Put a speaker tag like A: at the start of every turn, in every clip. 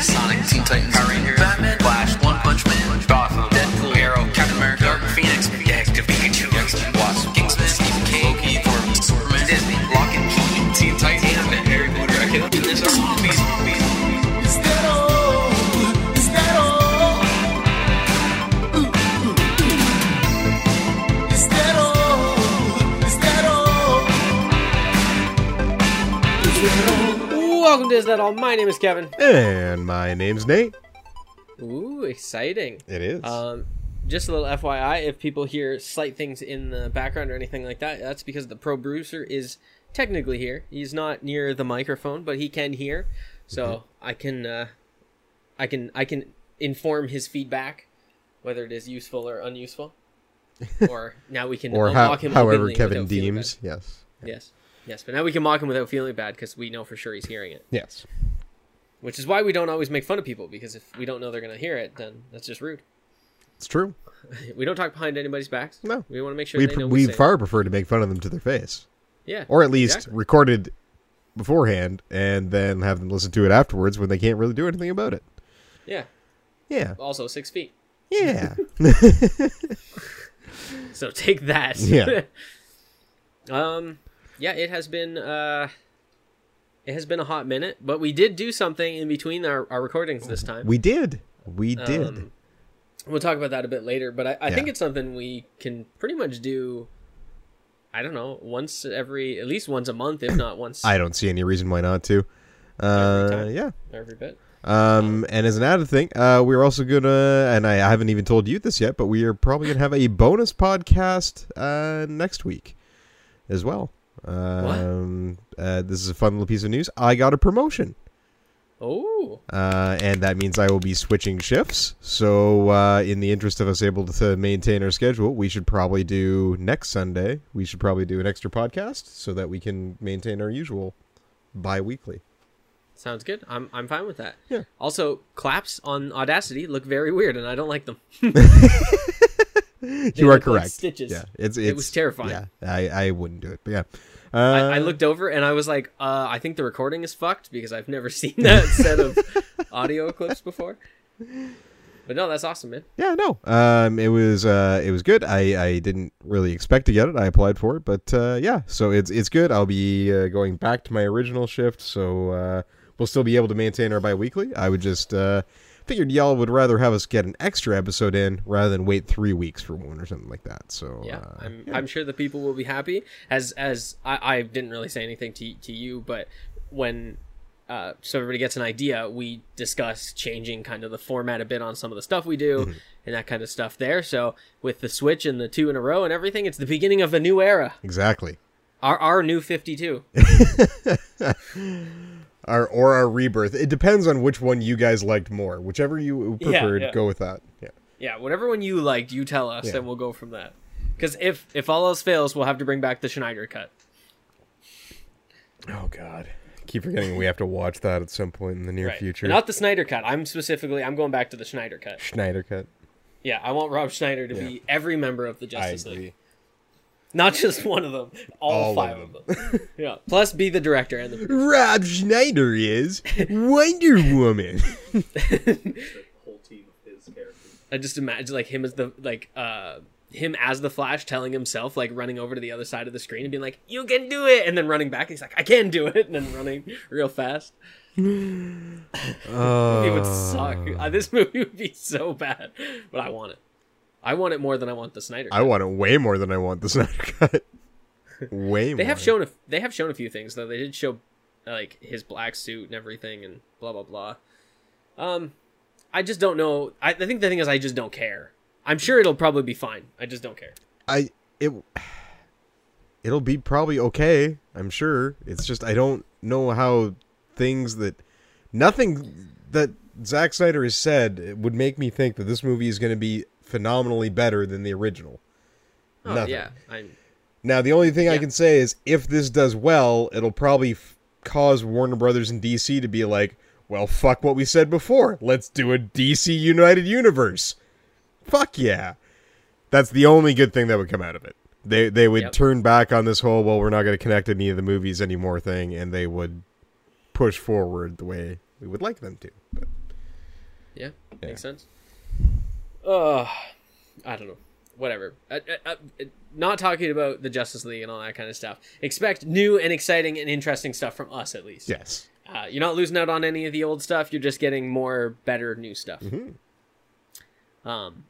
A: Sonic, Teen Titans, Power Rangers,
B: Is That All?
C: My name is Kevin.
D: And my name's Nate.
C: Ooh, exciting.
D: It is.
C: Um, just a little FYI, if people hear slight things in the background or anything like that, that's because the pro producer is technically here. He's not near the microphone, but he can hear, so
D: Mm-hmm.
C: I can, uh, I can, I can inform his feedback, whether it is useful or unuseful. or now we can
D: or how,
C: him
D: however Kevin deems. Yes.
C: Yes, yes, but now we can mock him without feeling bad because we know for sure he's hearing it.
D: Yes.
C: Which is why we don't always make fun of people because if we don't know they're going to hear it, then that's just rude.
D: It's true.
C: We don't talk behind anybody's backs.
D: No.
C: we want to make sure
D: We,
C: they
D: pr-
C: know
D: we
C: say it.
D: far prefer to make fun of them to their face.
C: yeah,
D: Or at least
C: exactly.
D: recorded beforehand and then have them listen to it afterwards when they can't really do anything about it.
C: yeah.
D: Yeah.
C: Also six feet.
D: Yeah.
C: So take that.
D: Yeah.
C: um. Yeah, it has been. uh It has been a hot minute, but we did do something in between our, our recordings this time.
D: we did. We did.
C: Um, We'll talk about that a bit later, but I, I think it's something we can pretty much do. I don't know, once every, at least once a month, if not once
D: I don't see any reason why not to. Uh,
C: time.
D: yeah.
C: every bit.
D: Um, and as an added thing, uh, we're also gonna, and I haven't even told you this yet, but we are probably gonna have a bonus podcast uh, next week as well. Um, uh, this is a fun little piece of news. I got a promotion,
C: Oh,
D: uh, and that means I will be switching shifts. So, uh, in the interest of us able to maintain our schedule, we should probably do next Sunday. We should probably do an extra podcast so that we can maintain our usual bi-weekly.
C: sounds good. I'm I'm fine with that.
D: Yeah.
C: Also, claps on Audacity look very weird, and I don't like them.
D: you are
C: look like
D: correct.
C: stitches.
D: Yeah, it's, it's
C: It was terrifying.
D: Yeah, I, I wouldn't do it, but yeah. Uh,
C: I, I looked over and I was like, uh, I think the recording is fucked because I've never seen that set of audio clips before. But no, that's awesome, man.
D: Yeah, no. Um, it was uh, it was good. I, I didn't really expect to get it. I applied for it, but uh, yeah. So it's it's good. I'll be uh, going back to my original shift, so uh, we'll still be able to maintain our biweekly. I would just uh, figured y'all would rather have us get an extra episode in rather than wait three weeks for one or something like that. So
C: Yeah,
D: uh,
C: I'm I'm sure the people will be happy. As as I, I didn't really say anything to to you, but when uh, so everybody gets an idea, we discuss changing kind of the format a bit on some of the stuff we do
D: Mm-hmm.
C: and that kind of stuff there. So with the switch and the two in a row and everything, it's the beginning of a new era.
D: exactly.
C: Our our new 52.
D: Our or our rebirth. It depends on which one you guys liked more. Whichever you preferred,
C: yeah.
D: go with that. Yeah.
C: Yeah, whatever one you liked, you tell us,
D: Yeah.
C: and we'll go from that. Because if if all else fails, we'll have to bring back the Schneider cut.
D: Oh God. Keep forgetting we have to watch that at some point in the near
C: Right.
D: future.
C: Not the Snyder cut. I'm specifically I'm going back to the Schneider cut.
D: Schneider cut.
C: Yeah, I want Rob Schneider to
D: Yeah.
C: be every member of the Justice. League, not just one of them, all,
D: All of
C: five of them. yeah, plus be the director and the
D: Rob Schneider is Wonder Woman.
E: whole team of his characters.
C: I just imagine like him as the like uh him as the Flash telling himself like running over to the other side of the screen and being like, "You can do it," and then running back. And he's like, "I can do it," and then running real fast. movie would suck. Uh, this movie would be so bad, but I want it. I want it more than I want the Snyder. Cut.
D: I want it way more than I want the Snyder cut. Way more.
C: They have shown a they have shown a few things though. They did show like his black suit and everything and blah blah blah. Um, I just don't know. I, I think the thing is I just don't care. I'm sure it'll probably be fine. I just don't care.
D: I it it'll be probably okay. I'm sure. It's just I don't know how things that nothing that Zack Snyder has said would make me think that this movie is going to be phenomenally better than the original.
C: Oh
D: Nothing.
C: yeah, I'm
D: Now, the only thing I can say is if this does well, it'll probably f- cause Warner Brothers and DC to be like, well, fuck what we said before. Let's do a DC United Universe. Fuck yeah. That's the only good thing that would come out of it. They they would
C: Yep.
D: turn back on this whole well, we're not going to connect any of the movies anymore thing, and they would push forward the way we would like them to. But
C: Yeah, makes sense. Uh, I don't know. Whatever. Uh, uh, uh, not talking about the Justice League and all that kind of stuff. Expect new and exciting and interesting stuff from us, at least.
D: Yes.
C: Uh, you're not losing out on any of the old stuff. You're just getting more, better, new stuff. Um,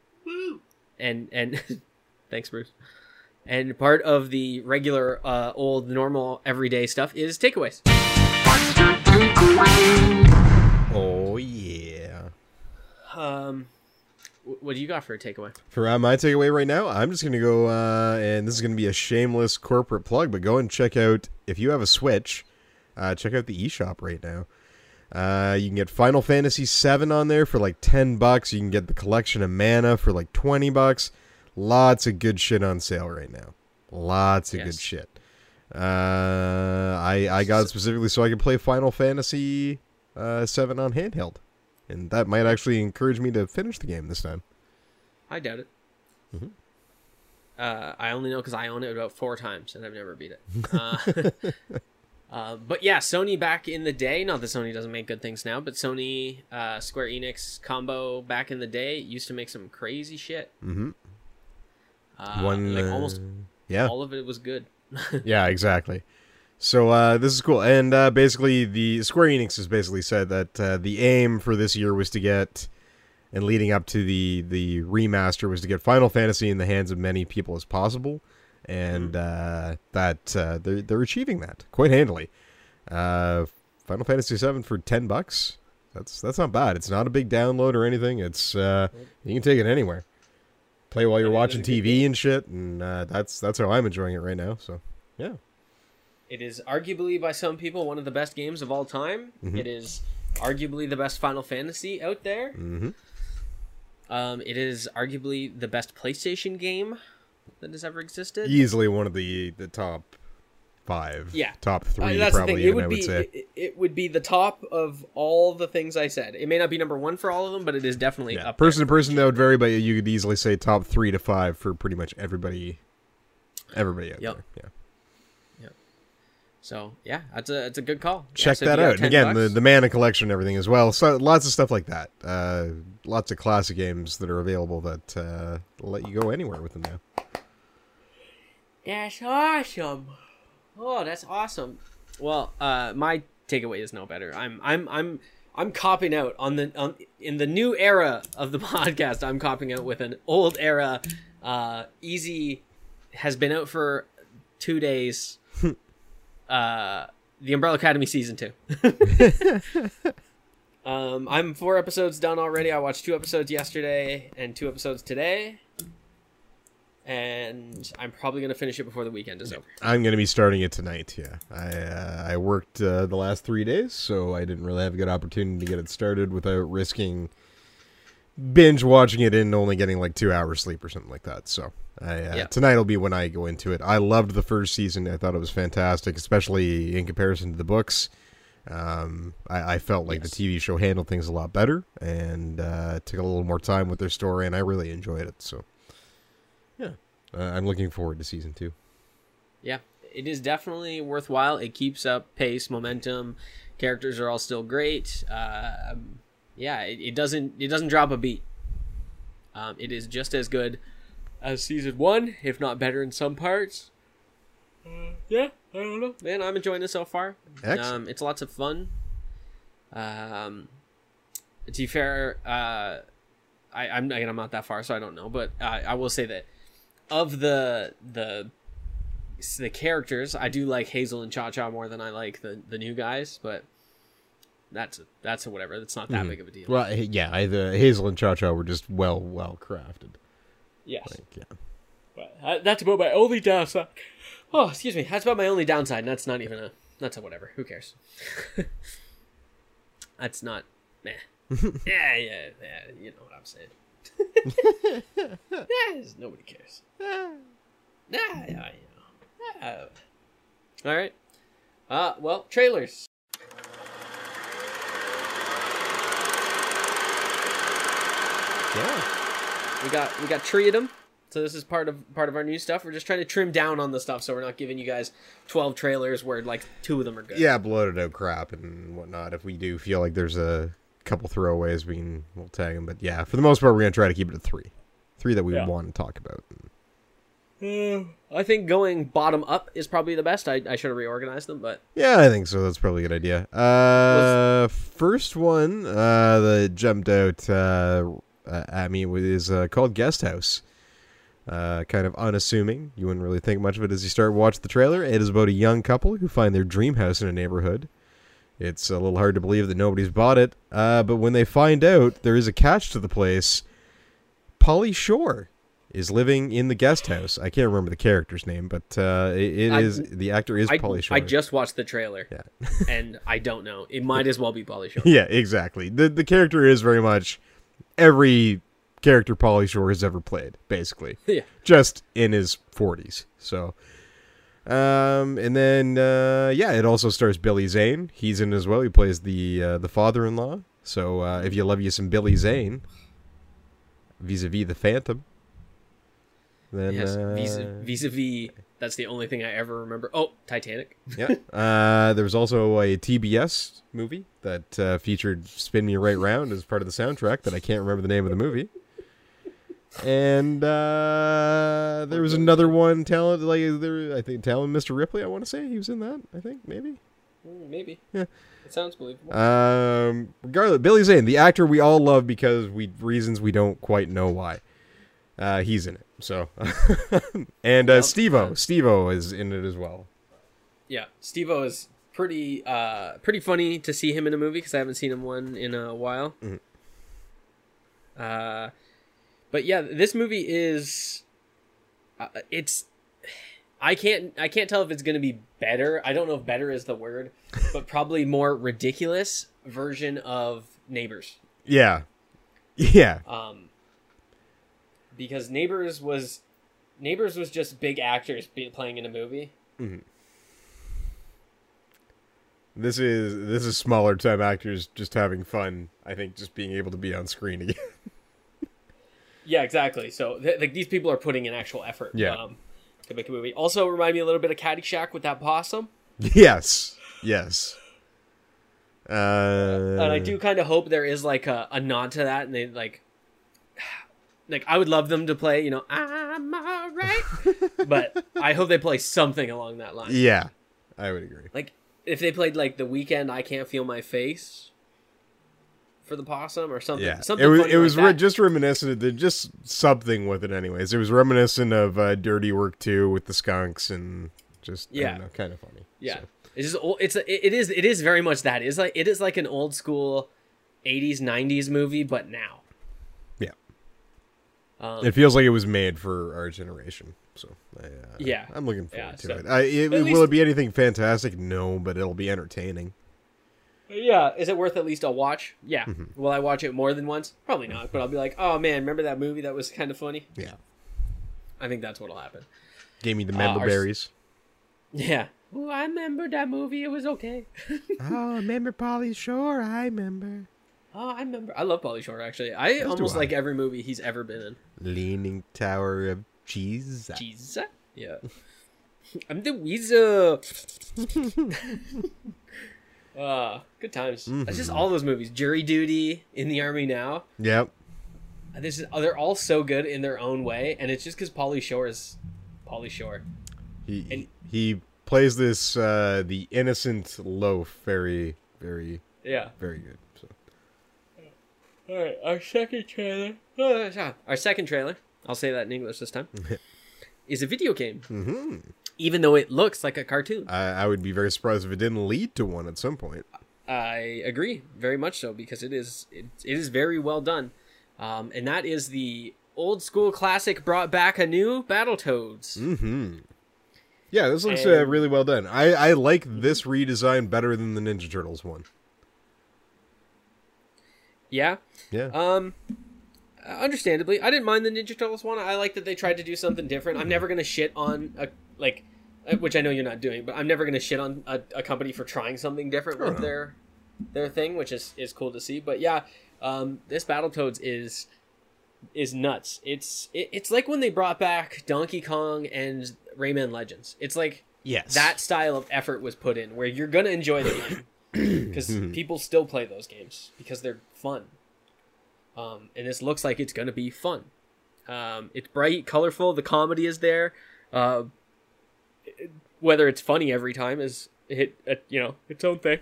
C: and and thanks, Bruce. And part of the regular, uh, old, normal, everyday stuff is takeaways.
D: Oh yeah.
C: Um, wh- what do you got for a takeaway?
D: For uh, my takeaway right now, I'm just gonna go, uh, and this is gonna be a shameless corporate plug, but go and check out if you have a Switch, uh, check out the eShop right now. Uh, you can get Final Fantasy VII on there for like ten bucks. You can get the collection of Mana for like twenty bucks. Lots of good shit on sale right now. Lots of
C: Yes.
D: good shit. Uh, I I got it specifically so I can play Final Fantasy uh, Seven on handheld, and that might actually encourage me to finish the game this time.
C: I doubt it. Uh, I only know because I own it about four times and I've never beat it. Uh, uh, but yeah, Sony back in the day. Not that Sony doesn't make good things now, but Sony uh, Square Enix combo back in the day used to make some crazy shit.
D: Mhm.
C: Uh,
D: One
C: like almost
D: yeah
C: all of it was good.
D: yeah exactly so uh, this is cool. And uh, basically the square enix has basically said that uh, the aim for this year was to get and leading up to the the remaster was to get final fantasy in the hands of many people as possible. And uh, that uh, they're, they're achieving that quite handily. Uh, final fantasy 7 for 10 bucks? That's that's not bad. It's not a big download or anything. It's uh, you can take it anywhere. Play while you're
C: Yeah, it is
D: watching tv and shit and uh, that's that's how i'm enjoying it right now so yeah
C: It is arguably by some people one of the best games of all time.
D: Mm-hmm.
C: It is arguably the best Final Fantasy out there.
D: Mhm.
C: Um, it is arguably the best PlayStation game that has ever existed.
D: easily one of the the top five.
C: Yeah.
D: top
C: Uh,
D: three.
C: the
D: probably
C: thing. It would
D: I would
C: be
D: say.
C: it, it would be the top of all the things I said. It may not be number one for all of them, but it is definitely
D: Yeah.
C: up
D: Person to person that would vary, but you could easily say top three to five for pretty much everybody. Everybody out
C: Yep.
D: there. Yeah.
C: So yeah, that's a that's a good call. Yeah,
D: Check
C: so
D: that out. And
C: 10
D: again, the, the mana collection and everything as well. So lots of stuff like that. Uh, lots of classic games that are available that uh, let you go anywhere with them now.
C: That's awesome. Oh, that's awesome. Well, uh, my takeaway is no better. I'm I'm I'm I'm copping out on the on, in the new era of the podcast. I'm copping out with an old era. Uh, Easy has been out for two days. Uh, the Umbrella Academy season two. um, I'm four episodes done already. I watched two episodes yesterday and two episodes today. And I'm probably gonna finish it before the weekend is over.
D: I'm going to be starting it tonight. Yeah, I uh, I worked uh, the last three days, so I didn't really have a good opportunity to get it started without risking binge watching it and only getting like two hours sleep or something like that. So I, uh,
C: Yeah.
D: tonight will be when I go into it. I loved the first season. I thought it was fantastic, especially in comparison to the books. Um, I, I felt like
C: Yes.
D: the TV show handled things a lot better and uh, took a little more time with their story, and I really enjoyed it. So, yeah, uh, I'm looking forward to season two.
C: Yeah, it is definitely worthwhile. It keeps up pace, momentum. Characters are all still great. Uh, um, yeah, it, it doesn't it doesn't drop a beat. Um, it is just as good as season one, if not better in some parts. yeah, I don't know. Man, I'm enjoying this so far. Um, it's lots of fun. Um, to be fair, uh, I, I'm again, I'm not that far, so I don't know. But uh, I will say that of the the the characters, I do like Hazel and Cha Cha more than I like the the new guys. But that's that's a whatever. That's not that big of a deal.
D: Well, yeah, I, the Hazel and Cha Cha were just well, well crafted.
C: yes,
D: Like, yeah.
C: but uh, that's about my only downside. Oh, excuse me. That's about my only downside. And that's not even a. That's a whatever. Who cares? that's not. Meh. yeah, yeah, yeah. You know what I'm saying. yeah, nobody cares. Yeah, yeah, you know. Yeah. All right. Uh, well, trailers.
D: Yeah.
C: We got we got three of them. So this is part of part of our new stuff. We're just trying to trim down on the stuff, so we're not giving you guys twelve trailers where like two of them are good.
D: Yeah, bloated out crap and whatnot. If we do feel like there's a couple throwaways we can we'll tag them, but yeah, for the most part, we're gonna try to keep it at three, three that we
C: Yeah.
D: want to talk about.
C: I think going bottom up is probably the best. I, I should have reorganized them, but
D: Yeah, I think so. That's probably a good idea. Uh, first one uh, that jumped out uh, uh, at me is uh, called Guest House. Uh, kind of unassuming. You wouldn't really think much of it as you start watch the trailer. It is about a young couple who find their dream house in a neighborhood. It's a little hard to believe that nobody's bought it, uh, but when they find out, there is a catch to the place. Pauly Shore is living in the guest house. I can't remember the character's name, but uh, it, it
C: I-
D: is the actor is
C: I,
D: Pauly Shore.
C: I just watched the trailer,
D: yeah.
C: and I don't know. It might as well be Pauly Shore.
D: Yeah, exactly. The the character is very much every character Pauly Shore has ever played, basically.
C: Yeah.
D: Just in his forties. So um and then uh yeah, it also stars Billy Zane. He's in as well. He plays the uh, the father in law. So uh if you love you some Billy Zane vis a vis the Phantom. Then
C: Yes,
D: uh,
C: vis a vis. That's the only thing I ever remember. Oh, Titanic.
D: yeah. Uh, there was also a TBS movie that uh, featured "Spin Me Right Round" as part of the soundtrack. That I can't remember the name of the movie. And uh, there was another one, talent like there. I think talent Mr. Ripley. I want to say he was in that. I think maybe.
C: Mm, Maybe.
D: Yeah.
C: It sounds believable.
D: Um, regardless, Billy Zane, the actor we all love because we reasons we don't quite know why. Uh, he's in it. So, and uh,
C: Yep.
D: Steve-O, Steve-O is in it as well.
C: yeah, Steve-O is pretty uh pretty funny to see him in a movie because I haven't seen him one in a while.
D: Mhm.
C: Uh, but yeah, this movie is uh, it's I can't I can't tell if it's gonna be better. I don't know if better is the word, but probably more ridiculous version of Neighbors.
D: Yeah, yeah,
C: Um, because Neighbors was Neighbors was just big actors be, playing in a movie.
D: This is this is smaller time actors just having fun. I think just being able to be on screen again.
C: Yeah, exactly. So th- like these people are putting in actual effort.
D: Yeah.
C: Um, to make a movie. Also, remind me a little bit of Caddyshack with that possum.
D: yes, yes. Uh,
C: and I do kind of hope there is like a, a nod to that, and they like, like I would love them to play, you know, I'm alright, but I hope they play something along that line.
D: Yeah, I would agree.
C: Like if they played like the Weeknd, I can't feel my face for the possum or something.
D: Yeah,
C: something
D: it was it was
C: like
D: re- just reminiscent. Of, just something with it, anyways. It was reminiscent of uh, Dirty Work too, with the skunks and just I
C: Yeah.
D: don't know, kind of funny.
C: Yeah,
D: So,
C: it's just it's it is it is very much that. It's like it is like an old school, '80s '90s movie, but now. Um,
D: it feels like it was made for our generation. So I, uh,
C: Yeah.
D: I'm looking forward
C: Yeah,
D: to
C: so-
D: it. I, it will
C: least-
D: it be anything fantastic? No, but it'll be entertaining.
C: yeah, is it worth at least a watch? Yeah.
D: Mm-hmm.
C: Will I watch it more than once? Probably not. But I'll be like, oh man, remember that movie that was kind of funny?
D: Yeah,
C: I think that's what'll happen.
D: gave me the
C: Uh,
D: member
C: our
D: berries.
C: Yeah. Oh, I remember that movie. It was okay.
D: oh, remember Pauly Shore? I remember.
C: Oh, I remember. I love Pauly Shore actually. I almost
D: I.
C: like every movie he's ever been in.
D: Leaning Tower of Cheese.
C: Jesus. Yeah. I'm the Weasel. uh, good times. It's just all those movies. Jury Duty, In the Army Now.
D: Yep.
C: This is they're all so good in their own way, and it's just because Pauly Shore is Pauly Shore.
D: He
C: And-
D: he plays this uh, the innocent loaf very very
C: Yeah.
D: very good. So.
C: All right, our second trailer. Oh, Our second trailer. I'll say that in English this time. is a video game.
D: hmm
C: Even though it looks like a cartoon.
D: I, I would be very surprised if it didn't lead to one at some point.
C: I agree very much so because it is it, it is very well done, um, and that is the old school classic brought back anew Battletoads.
D: Mm-hmm. Yeah, this looks uh, really well done. I, I like this redesign better than the Ninja Turtles one.
C: Yeah,
D: Yeah.
C: um, understandably, I didn't mind the Ninja Turtles one. I like that they tried to do something different. I'm never gonna shit on a like, uh, which I know you're not doing, but I'm never gonna shit on a, a company for trying something different with their their thing, which is is cool to see. But yeah, um, this Battletoads is is nuts. It's it, it's like when they brought back Donkey Kong and Rayman Legends. It's like
D: yes.
C: that style of effort was put in where you're gonna enjoy the game. because people still play those games because they're fun. Um, and this looks like it's gonna be fun. Um, it's bright, colorful. The comedy is there. Uh, it- whether it's funny every time is hit, uh, you know, its own thing.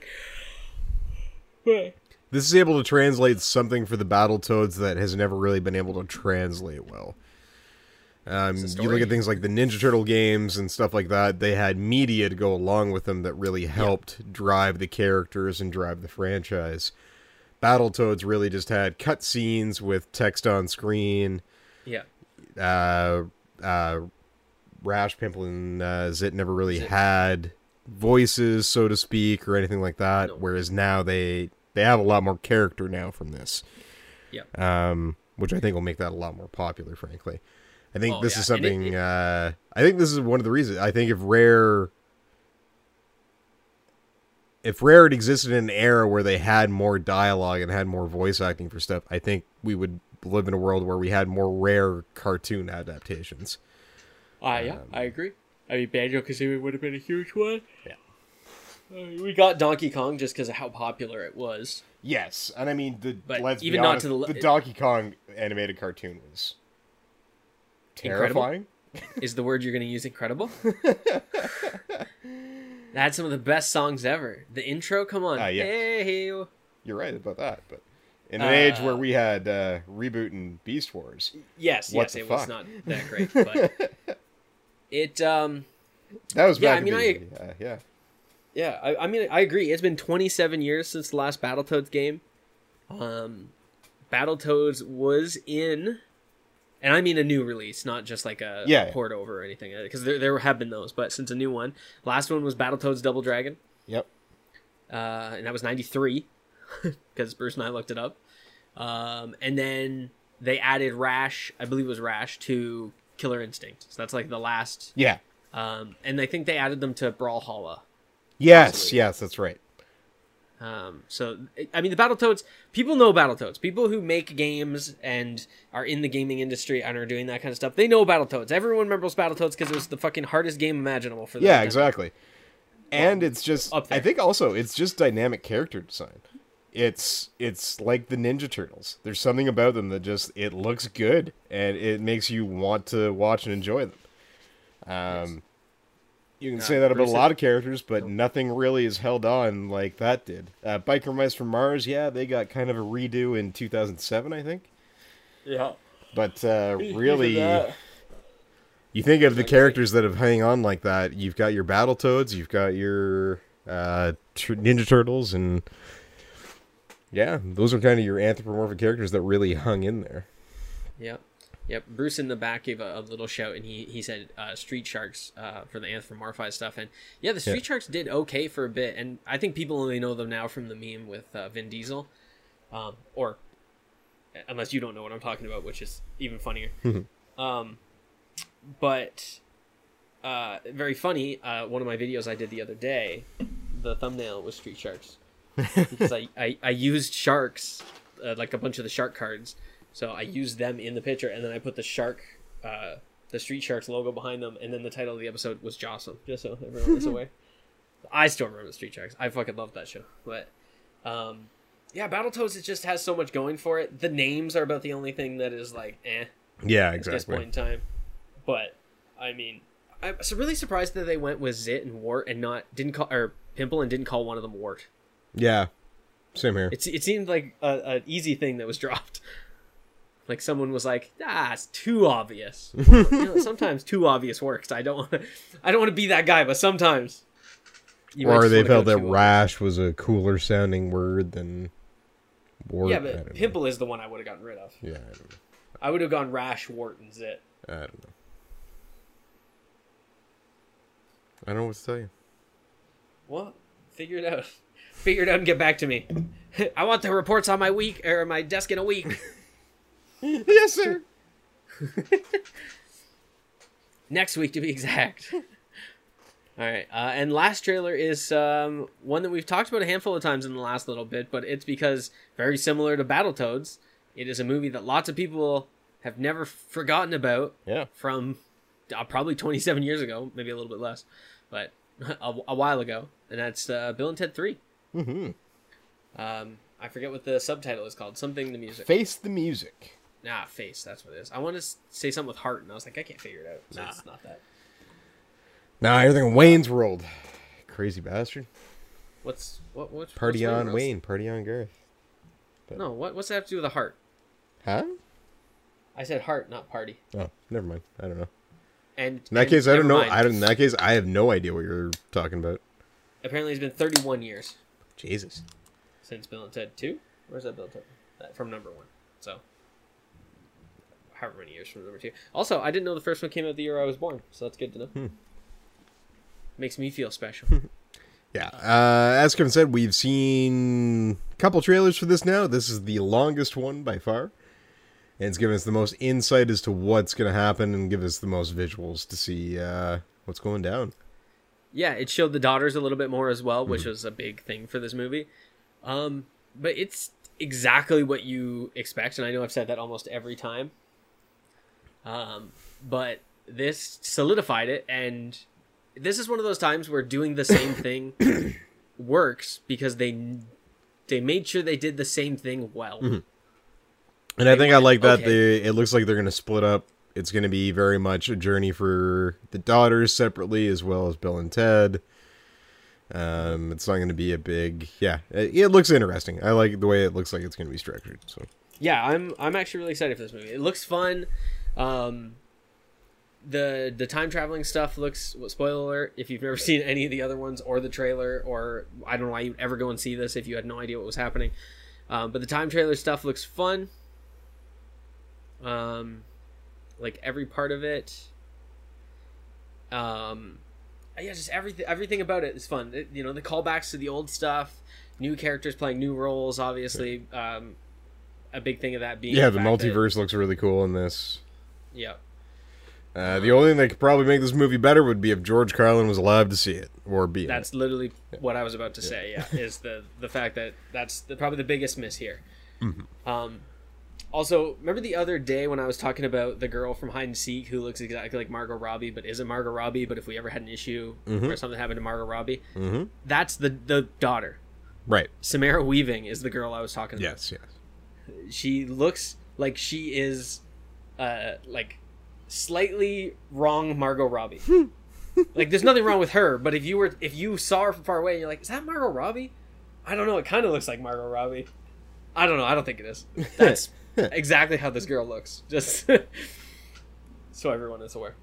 C: But
D: This is able to translate something for the Battletoads that has never really been able to translate well. Um, you look at things like the Ninja Turtle games and stuff like that. They had media to go along with them that really helped drive the characters and drive the franchise. Battletoads really just had cutscenes with text on screen.
C: yeah,
D: Uh, uh, Rash, Pimple, and uh, Zit never really
C: Zit.
D: had voices, so to speak, or anything like that.
C: No.
D: Whereas now they they have a lot more character now from this
C: yeah.
D: um, which I think will make that a lot more popular. Frankly, I think
C: Oh,
D: this
C: yeah,
D: is
C: and it-
D: something. uh, I think this is one of the reasons. I think if Rare, if Rare had existed in an era where they had more dialogue and had more voice acting for stuff, I think we would live in a world where we had more Rare cartoon adaptations.
C: Ah, yeah, I agree. I mean, Banjo Kazooie would have been a huge one.
D: Yeah.
C: Uh, we got Donkey Kong just because of how popular it was.
D: Yes, and I mean the
C: But
D: let's
C: even not to the
D: the Donkey Kong animated cartoon was
C: Incredible.
D: terrifying.
C: Is the word you're going to use incredible? that had some of the best songs ever. The intro, come on.
D: Ah, yes.
C: Hey.
D: You're right about that, but in an age where
C: Uh,
D: we had uh, reboot and Beast Wars,
C: Yes, yes, it was not that great, but it um
D: that was
C: Yeah, I mean,
D: the, uh, yeah.
C: yeah, I, I mean I agree. It's been 27 years since the last Battletoads game. Um Battletoads was in and I mean a new release, not just like a
D: Yeah, yeah.
C: port over or anything because there there have been those, but since a new one. Last one was Battletoads Double Dragon.
D: Yep.
C: uh, and that was 93 because Bruce and I looked it up. Um, and then they added Rash, I believe it was Rash, to Killer Instinct. So that's like the last.
D: Yeah.
C: Um, and I think they added them to Brawlhalla.
D: Yes,
C: Possibly.
D: yes, that's right.
C: Um, so I mean, the Battletoads. People know Battletoads. People who make games and are in the gaming industry and are doing that kind of stuff. They know Battletoads. Everyone remembers Battletoads because it was the fucking hardest game imaginable for them.
D: Yeah, exactly. And it's just I think also it's just dynamic character design. It's it's like the Ninja Turtles. There's something about them that just it looks good and it makes you want to watch and enjoy them. Um you can say that about a lot of characters, but nothing really is held on like that did. Uh, Biker Mice from Mars, yeah, they got kind of a redo in 2007, I think.
C: Yeah.
D: But uh, really, you think of the characters that have hang on like that. You've got your Battle Toads, you've got your uh, Ninja Turtles, and yeah, those are kind of your anthropomorphic characters that really hung in there.
C: Yep. Yep. Bruce in the back gave a, a little shout and he, he said uh, Street Sharks uh, for the anthropomorphized stuff. And yeah, the Street
D: Yeah.
C: Sharks did okay for a bit. And I think people only know them now from the meme with uh, Vin Diesel. Um, or unless you don't know what I'm talking about, which is even funnier. um, but uh, very funny. Uh, one of my videos I did the other day, the thumbnail was Street Sharks because I, I, I used sharks, uh, like a bunch of the shark cards. So I used them in the picture, and then I put the shark, uh, the Street Sharks logo behind them, and then the title of the episode was Jocelyn, just so everyone was aware. I still remember the Street Sharks. I fucking love that show. But, um, yeah, Battletoads it just has so much going for it. The names are about the only thing that is like, eh,
D: Yeah, exactly.
C: at this point in time. But I mean, I'm really surprised that they went with Zit and Wart and not didn't call or Pimple and didn't call one of them Wart.
D: Yeah, same here.
C: It's it seemed like a, an easy thing that was dropped. Like someone was like, "Ah, it's too obvious." Well, you know, sometimes too obvious works. I don't want to. I don't want to be that guy, but sometimes.
D: or they felt that
C: too obvious.
D: rash was a cooler sounding word than. Wart.
C: Yeah, but
D: know.
C: Pimple is the one I would have gotten rid of.
D: Yeah, I don't know.
C: I would have gone Rash, Wart, and Zit.
D: I don't know. I don't know what to tell you.
C: What? Figure it out. Figure it out and get back to me. I want the reports on my week or my desk in a week.
D: yes, sir.
C: Next week to be exact. All right, uh, and last trailer is um, one that we've talked about a handful of times in the last little bit, but it's because very similar to Battletoads, it is a movie that lots of people have never forgotten about
D: Yeah.
C: from uh, probably 27 years ago, maybe a little bit less, but a, a while ago, and that's uh, Bill and Ted 3.
D: Mm-hmm.
C: Um, I forget what the subtitle is called. Something the music.
D: Face the music.
C: Nah, face. That's what it is. I want to say something with heart, and I was like, I can't figure it out. So
D: Nah.
C: it's not that.
D: Nah, everything in Wayne's World. Crazy bastard.
C: What's what? What's
D: Party
C: what's
D: on Wayne. Party on Garth.
C: No, what? What's that have to do with a heart?
D: Huh?
C: I said heart, not party.
D: Oh, never mind. I don't know.
C: And
D: In that
C: and
D: case, I don't know.
C: mind.
D: I don't, in that case, I have no idea what you're talking about.
C: Apparently, it's been 31 years
D: Jesus.
C: since Bill and Ted 2. Where's that Bill and Ted? That, from number one. However many years from number two. Also, I didn't know the first one came out the year I was born, so that's good to know.
D: Hmm.
C: Makes me feel special.
D: Yeah. Uh, as Kevin said, we've seen a couple trailers for this now. This is the longest one by far. And it's given us the most insight as to what's going to happen and give us the most visuals to see uh, what's going down.
C: yeah, it showed the daughters a little bit more as well, which was a big thing for this movie. Um, but it's exactly what you expect, and I know I've said that almost every time. Um, but this solidified it, and this is one of those times where doing the same thing works because they they made sure they did the same thing well.
D: And I think I like that
C: okay.
D: they it looks like they're going to split up. It's going to be very much a journey for the daughters separately as well as Bill and Ted. Um, it's not going to be a big, yeah. It, it looks interesting. I like the way it looks like it's going to be structured. So
C: yeah i'm i'm actually really excited for this movie it looks fun um the the time traveling stuff looks well, spoiler alert if you've never seen any of the other ones or the trailer or i don't know why you'd ever go and see this if you had no idea what was happening. Um, but the time trailer stuff looks fun. Um like every part of it. Um yeah just everything everything about it is fun. It- you know the callbacks to the old stuff new characters playing new roles obviously um a big thing of that being
D: yeah, the
C: that-
D: multiverse looks really cool in this.
C: Yeah
D: Uh, the only thing that could probably make this movie better would be if George Carlin was alive to see it or be. in
C: that's
D: it.
C: literally what I was about to say. Yeah, is the the fact that that's the, probably the biggest miss here.
D: Mm-hmm.
C: Um, also, remember the other day when I was talking about the girl from Hide and Seek who looks exactly like Margot Robbie, but isn't Margot Robbie? But if we ever had an issue
D: Mm-hmm.
C: or something happened to Margot Robbie,
D: Mhm.
C: that's the the daughter.
D: right.
C: Samara Weaving is the girl I was talking about.
D: Yes, yes.
C: she looks like she is uh like slightly wrong Margot Robbie. like there's nothing wrong with her, but if you were if you saw her from far away and you're like, is that Margot Robbie? I don't know, it kind of looks like Margot Robbie. I don't know, I don't think it is. That's exactly how this girl looks. Just so everyone is aware.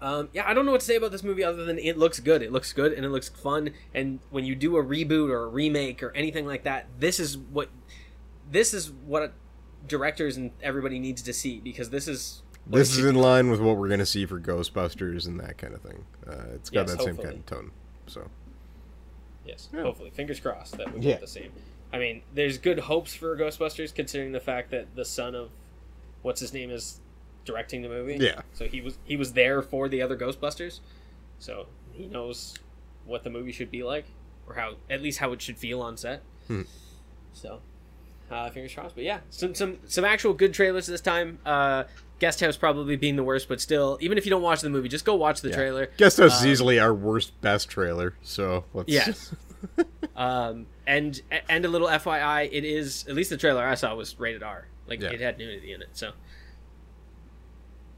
C: Um, yeah, I don't know what to say about this movie other than it looks good. It looks good and it looks fun. And when you do a reboot or a remake or anything like that, this is what this is what directors and everybody needs to see because this is
D: This is in
C: be.
D: line with what we're going to see for Ghostbusters and that kind of thing. Uh, it's got
C: Yes,
D: that same kind of tone. So
C: yes,
D: Yeah.
C: hopefully, fingers crossed that we
D: Yeah.
C: get the same. I mean, there's good hopes for Ghostbusters considering the fact that the son of what's his name is directing the movie.
D: Yeah.
C: So he was he was there for the other Ghostbusters, so he knows what the movie should be like, or how at least how it should feel on set.
D: Hmm.
C: So, uh, fingers crossed. But yeah, some some some actual good trailers this time. Uh, Guest House probably being the worst, but still, even if you don't watch the movie, just go watch the
D: Yeah.
C: trailer.
D: Guest House is
C: Um,
D: easily our worst best trailer. So let's
C: Yes. um, and and a little FYI, it is at least the trailer I saw was rated R. Like
D: Yeah.
C: it had nudity in it, so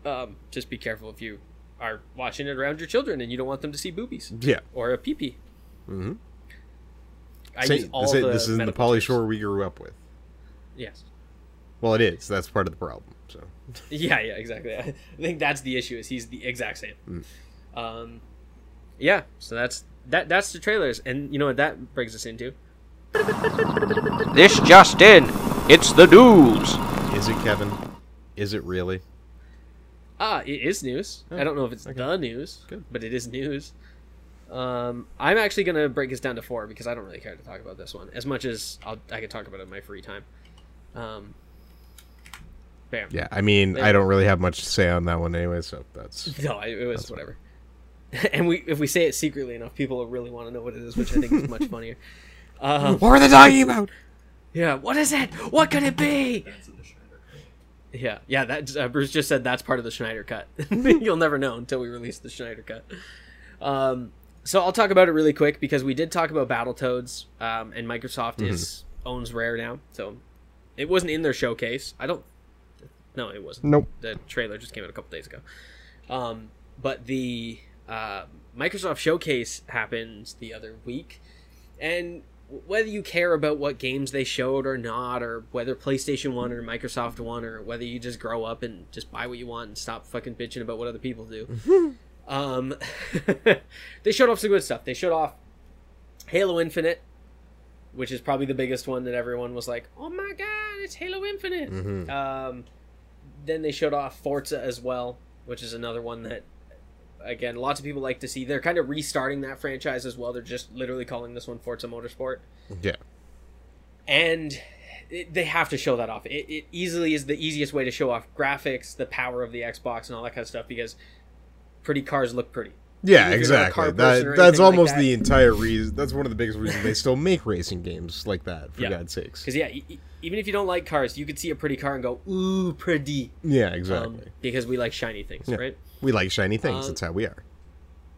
C: um, just be careful if you are watching it around your children and you don't want them to see boobies
D: yeah.
C: or a pee pee.
D: Mm-hmm.
C: I
D: Say-
C: use all
D: this,
C: the
D: this isn't the
C: medical Pauly.
D: Shore we grew up with.
C: Yes.
D: Well, it is. That's part of the problem. So
C: Yeah, yeah, exactly. I think that's the issue. Is he's the exact same.
D: Mm.
C: Um, yeah. So that's that. That's the trailers, and you know what that brings us into.
F: This just in. It's the news.
D: is it Kevin? Is it really?
C: Ah, it is news. I don't know if it's
D: okay.
C: the news,
D: Good.
C: but it is news. Um, I'm actually gonna break this down to four because I don't really care to talk about this one as much as I'll, I could talk about it in my free time. Um, bam.
D: Yeah. I mean,
C: There.
D: I don't really have much to say on that one anyway. So that's
C: No, it was whatever. and we, if we say it secretly enough, people will really want to know what it is, which I think is much funnier. Um,
D: what were they talking about?
C: yeah, what is it? What could it be?
E: That's in the Schneider Cut.
C: Yeah, yeah. That uh, Bruce just said that's part of the Schneider cut. You'll never know until we release the Schneider cut. Um, so I'll talk about it really quick because we did talk about Battletoads, um, and Microsoft is owns Rare now, so it wasn't in their showcase. I don't. No, it wasn't.
D: Nope.
C: The trailer just came out a couple days ago. Um, but the uh, Microsoft showcase happened the other week, and whether you care about what games they showed or not, or whether PlayStation One or Microsoft One, or whether you just grow up and just buy what you want and stop fucking bitching about what other people do, um, they showed off some good stuff. They showed off Halo Infinite, which is probably the biggest one that everyone was like, "Oh my god, it's Halo Infinite!"
D: Mhm.
C: Um, then they showed off Forza as well, which is another one that, again, lots of people like to see. They're kind of restarting that franchise as well. They're just literally calling this one Forza Motorsport,
D: Yeah.
C: and it, they have to show that off. It, it easily is the easiest way to show off graphics, the power of the Xbox, and all that kind of stuff because pretty cars look pretty.
D: Yeah,
C: Even if you're not a car
D: exactly. That that's
C: anything like
D: almost
C: that.
D: the entire reason. That's one of the biggest reasons they still make racing games like that. For
C: Yeah.
D: God's sakes.
C: Because yeah, e- even if you don't like cars, you could see a pretty car and go, "Ooh, pretty,"
D: Yeah,
C: um,
D: exactly.
C: because we like shiny things,
D: Yeah.
C: right?
D: we like shiny things.
C: um,
D: that's how we are.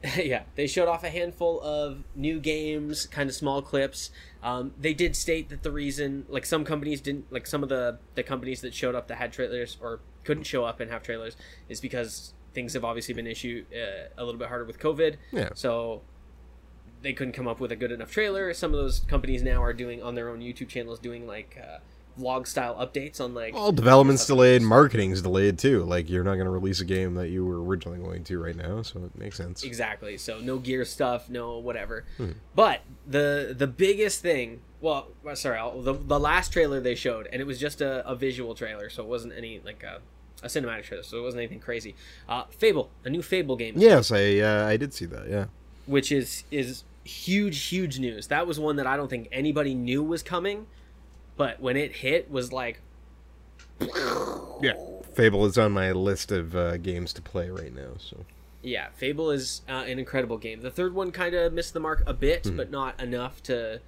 C: yeah, they showed off a handful of new games, kind of small clips. Um, they did state that the reason, like some companies didn't, like some of the the companies that showed up that had trailers or couldn't show up and have trailers, is because things have obviously been issue uh, a little bit harder with COVID.
D: Yeah.
C: So they couldn't come up with a good enough trailer. Some of those companies now are doing on their own YouTube channels, doing like uh, vlog style updates on like
D: All development's delayed, marketing's delayed too. Like you're not going to release a game that you were originally going to right now, so it makes sense.
C: Exactly. So no gear stuff, no whatever. But the the biggest thing, well, well, sorry, the the last trailer they showed, and it was just a, a visual trailer, so it wasn't any like a, a cinematic trailer, so it wasn't anything crazy. Uh, Fable, a new Fable game,
D: Yes, I uh, I did see that. Yeah.
C: which is is huge, huge news. That was one that I don't think anybody knew was coming, but when it hit, was like,
D: Yeah. Fable is on my list of uh, games to play right now. So
C: Yeah, Fable is uh, an incredible game. The third one kind of missed the mark a bit,
D: Hmm.
C: but not enough to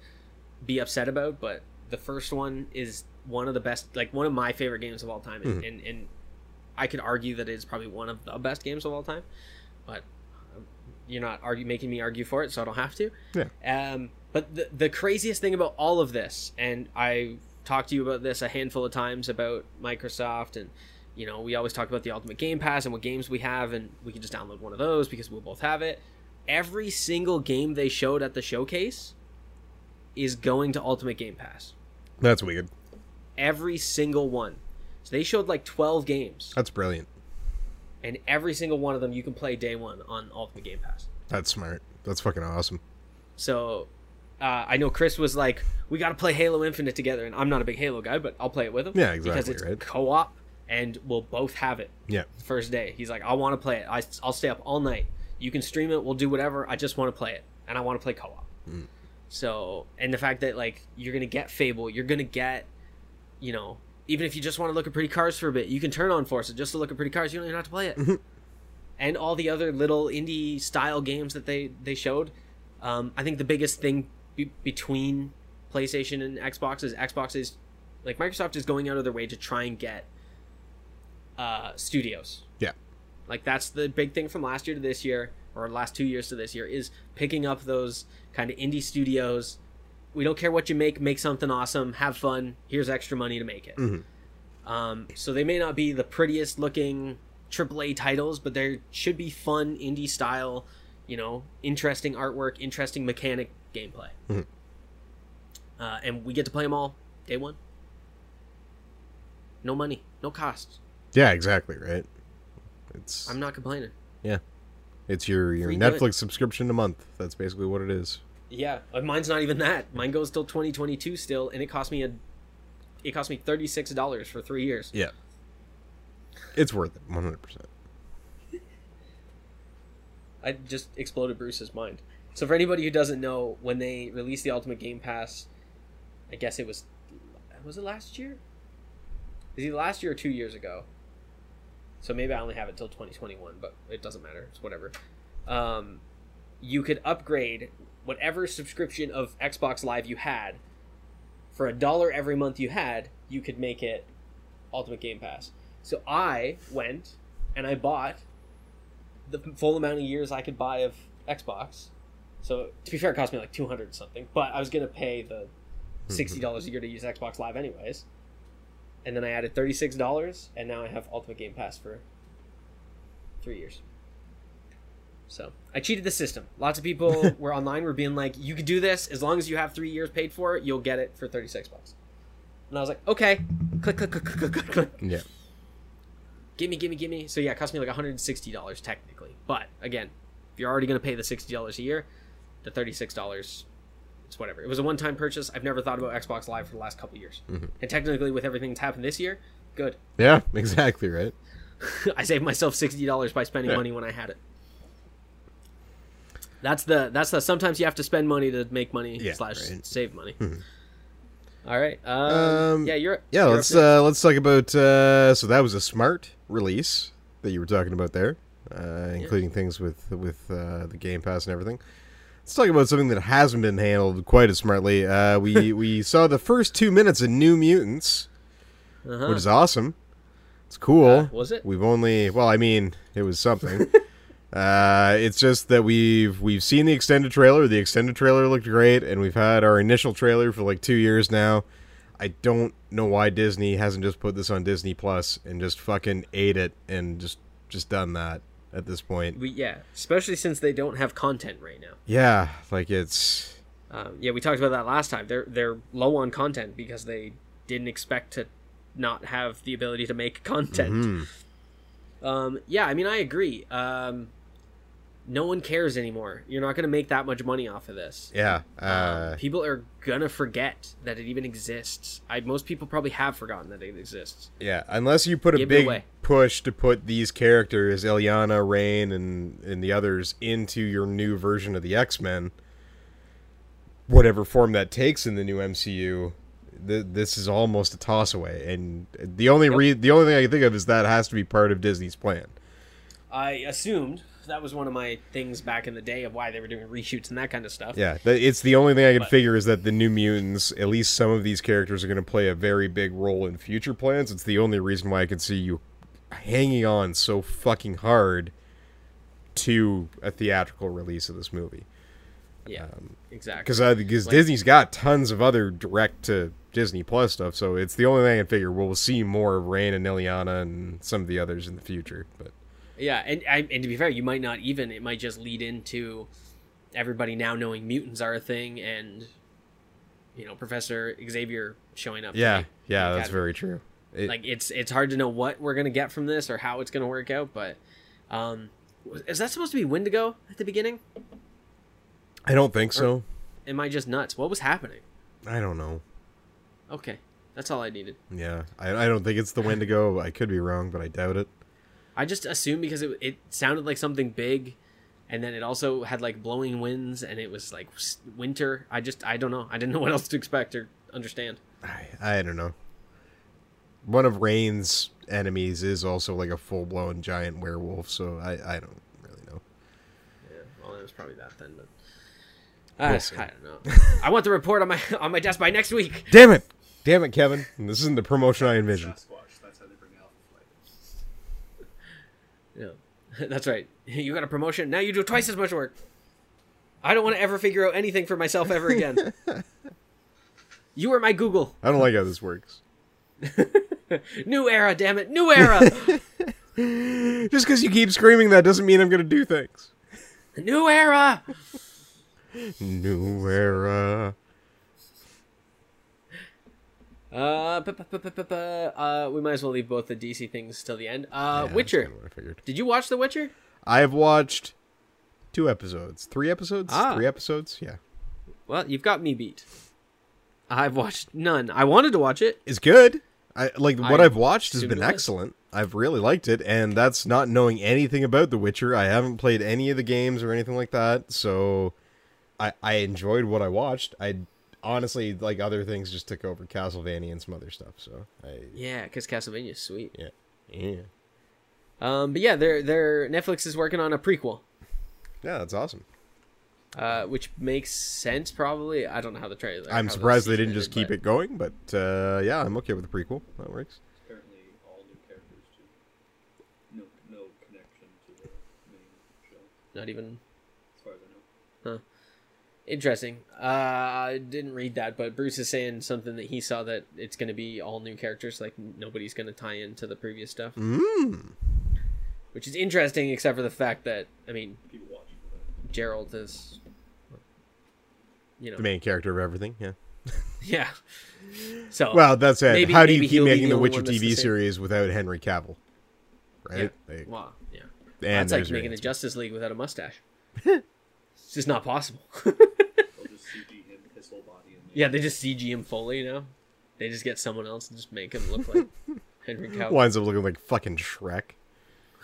C: be upset about. But the first one is one of the best, like one of my favorite games of all time, and, and, and I could argue that it's probably one of the best games of all time. But um, you're not argue making me argue for it, so I don't have to.
D: yeah.
C: Um, but the, the craziest thing about all of this, and I talked to you about this a handful of times about Microsoft, and you know, we always talk about the Ultimate Game Pass and what games we have, and we can just download one of those because we'll both have it. Every single game they showed at the showcase is going to Ultimate Game Pass.
D: That's weird.
C: Every single one. So they showed like 12 games,
D: That's brilliant.
C: and every single one of them you can play day one on Ultimate Game Pass.
D: That's smart. That's fucking awesome.
C: So uh, I know Chris was like, "We got to play Halo Infinite together," and I'm not a big Halo guy, but I'll play it with him.
D: Yeah, exactly.
C: Because it's
D: right.
C: co-op, and we'll both have it
D: Yeah.
C: first day. He's like, "I want to play it. I, I'll stay up all night. You can stream it. We'll do whatever. I just want to play it, and I want to play co-op."
D: Mm.
C: So, and the fact that like you're gonna get Fable, you're gonna get, you know, even if you just want to look at pretty cars for a bit, you can turn on Forza just to look at pretty cars. You don't even have to play it.
D: Mm-hmm.
C: and all the other little indie style games that they they showed. Um, I think the biggest thing be- between PlayStation and Xbox is Xbox is like Microsoft is going out of their way to try and get uh, studios.
D: Yeah.
C: Like that's the big thing from last year to this year, or last two years to this year, is picking up those kind of indie studios. We don't care what you make, make something awesome, have fun. Here's extra money to make it. Um, so they may not be the prettiest looking AAA titles, but there should be fun indie style, you know, interesting artwork, interesting mechanic gameplay.
D: Mhm.
C: Uh, and we get to play them all day one. No money, no cost.
D: Yeah, exactly, right? It's
C: I'm not complaining.
D: yeah. It's your your
C: Free
D: Netflix
C: good.
D: subscription a month. That's basically what it is.
C: Yeah, uh, mine's not even that. Mine goes till 2022 still, and it cost me a, it cost me thirty six dollars for three years.
D: Yeah. It's worth it, 100%.
C: I just exploded Bruce's mind. So for anybody who doesn't know, when they released the Ultimate Game Pass, I guess it was was it last year? Is it last year or two years ago? So maybe I only have it till 2021, but it doesn't matter. It's whatever. Um, you could upgrade whatever subscription of Xbox Live you had for a dollar every month you had. You could make it Ultimate Game Pass. So I went and I bought the full amount of years I could buy of Xbox So to be fair, it cost me like two hundred something, but I was gonna pay the sixty dollars a year to use Xbox Live anyways. And then I added thirty six dollars, and now I have Ultimate Game Pass for three years. So I cheated the system. Lots of people were online were being like, "You could do this as long as you have three years paid for it. You'll get it for thirty six bucks." And I was like, "Okay." Click, click, click, click, click, click, click.
D: Yeah.
C: Gimme, gimme, gimme. So yeah, it cost me like one hundred and sixty dollars technically. But again, if you're already gonna pay the sixty dollars a year, the thirty six dollars, it's whatever. It was a one time purchase. I've never thought about Xbox Live for the last couple years, mm-hmm. and technically with everything that's happened this year, good.
D: Yeah, exactly right.
C: I saved myself sixty dollars by spending
D: Yeah.
C: money when I had it. That's the that's the sometimes you have to spend money to make money
D: Yeah,
C: slash
D: right. Mm-hmm.
C: save money. All right. Um,
D: Um,
C: yeah, you're
D: Yeah,
C: you're
D: let's uh, let's talk about. Uh, so that was a smart release that you were talking about there, uh, including things with with uh, the Game Pass and everything. Let's talk about something that hasn't been handled quite as smartly. Uh, we we saw the first two minutes of New Mutants,
C: Uh-huh.
D: which is awesome. It's cool.
C: Uh, was it?
D: We've only well, I mean, it was something. uh, it's just that we've we've seen the extended trailer. The extended trailer looked great, and we've had our initial trailer for like two years now. I don't know why Disney hasn't just put this on Disney Plus and just fucking ate it and just just done that at this point.
C: we, yeah, especially since they don't have content right now.
D: Yeah, like it's
C: Um, yeah, we talked about that last time. They're they're low on content because they didn't expect to not have the ability to make content.
D: Mm-hmm.
C: Um, yeah, I mean, I agree. Um, no one cares anymore. You're not going to make that much money off of this.
D: yeah. Uh,
C: Um, people are gonna forget that it even exists. I most people probably have forgotten that it exists.
D: Yeah, unless you put a
C: Give it
D: big push to put these characters, Illyana, Rain, and and the others, into your new version of the X Men, whatever form that takes in the new MCU, th- this is almost a toss away. And the only re- the only thing I can think of is that has to be part of Disney's plan.
C: I assumed that was one of my things back in the day of why they were doing reshoots and that kind of stuff.
D: Yeah, it's the only thing I can
C: But-
D: figure is that the New Mutants, at least some of these characters, are going to play a very big role in future plans. It's the only reason why I can see you hanging on so fucking hard to a theatrical release of this movie.
C: Yeah, exactly.
D: Because uh, because
C: Like-
D: Disney's got tons of other direct to Disney Plus stuff, so it's the only thing I can figure. We'll see more of Rain and Illyana and some of the others in the future. But
C: Yeah, and I, and to be fair, you might not even. It might just lead into everybody now knowing mutants are a thing, and you know Professor Xavier showing up.
D: yeah, yeah, that's very true. It-
C: like it's it's hard to know what we're gonna get from this or how it's gonna work out. But um, is that supposed to be Wendigo at the beginning?
D: I don't think so.
C: Am I just nuts? What was happening?
D: I don't know.
C: Okay, that's all I needed.
D: Yeah, I, I don't think it's the Wendigo. I could be wrong, but I doubt it.
C: I just assumed because it it sounded like something big, and then it also had like blowing winds, and it was like winter. I just I don't know. I didn't know what else to expect or understand.
D: I, I don't know. One of Rain's enemies is also like a full blown giant werewolf, so I, I don't really know.
C: Yeah, well, it was probably that then, but. Uh,
D: We'll see.
C: I don't know. I want the report on my on my desk by next week.
D: Damn it! Damn it, Kevin! This isn't the promotion I envisioned.
E: Sasquatch. That's how they bring Alpha Flight.
C: Yeah, that's right. You got a promotion now. You do twice as much work. I don't want to ever figure out anything for myself ever again. you are my Google.
D: I don't like how this works.
C: New era, damn it, new era,
D: Just because you keep screaming that doesn't mean I'm gonna do things.
C: new era.
D: New era.
C: Uh, bu- bu- bu- uh, we might as well leave both the DC things till the end. Uh,
D: Yeah,
C: Witcher.
D: I figured.
C: Did you watch The Witcher?
D: I have watched two episodes, three episodes,
C: Ah.
D: three episodes. Yeah,
C: Well, you've got me beat. I've watched none. I wanted to watch it.
D: it's good. I like what
C: I
D: I've watched has been excellent. I've really liked it, and that's not knowing anything about The Witcher. I haven't played any of the games or anything like that, so I I enjoyed what I watched. I honestly like other things just took over Castlevania and some other stuff. So I
C: Yeah, because Castlevania's sweet.
D: yeah yeah
C: Um, but yeah, they're, they're Netflix is working on a prequel,
D: yeah that's awesome.
C: uh, which makes sense probably. I don't know how the trailer.
D: I'm surprised they didn't just
C: ended,
D: keep
C: but-
D: it going, but uh, yeah, I'm okay with the prequel. That works.
E: Apparently, all new characters too. No, no connection to the main show,
C: Not even.
E: as far as I know.
C: Interesting. Uh, I didn't read that, but Bruce is saying something that he saw that it's going to be all new characters, like nobody's going to tie into the previous stuff,
D: Mm.
C: which is interesting, except for the fact that I mean,
E: People watch for that.
C: Geralt is, you know,
D: The main character of everything. Yeah.
C: yeah. So
D: Well, that's it.
C: Maybe-
D: How do you keep making
C: the
D: the Witcher
C: the
D: TV series without Henry Cavill? Right. Like,
C: wow, yeah,
D: and
C: that's like making a. Justice League without a mustache. it's just not possible.
E: They'll just CG him, his whole body. And
C: yeah, they just CG him fully now. They just get someone else and just make him look like Henry Cavill.
D: winds up looking like fucking Shrek.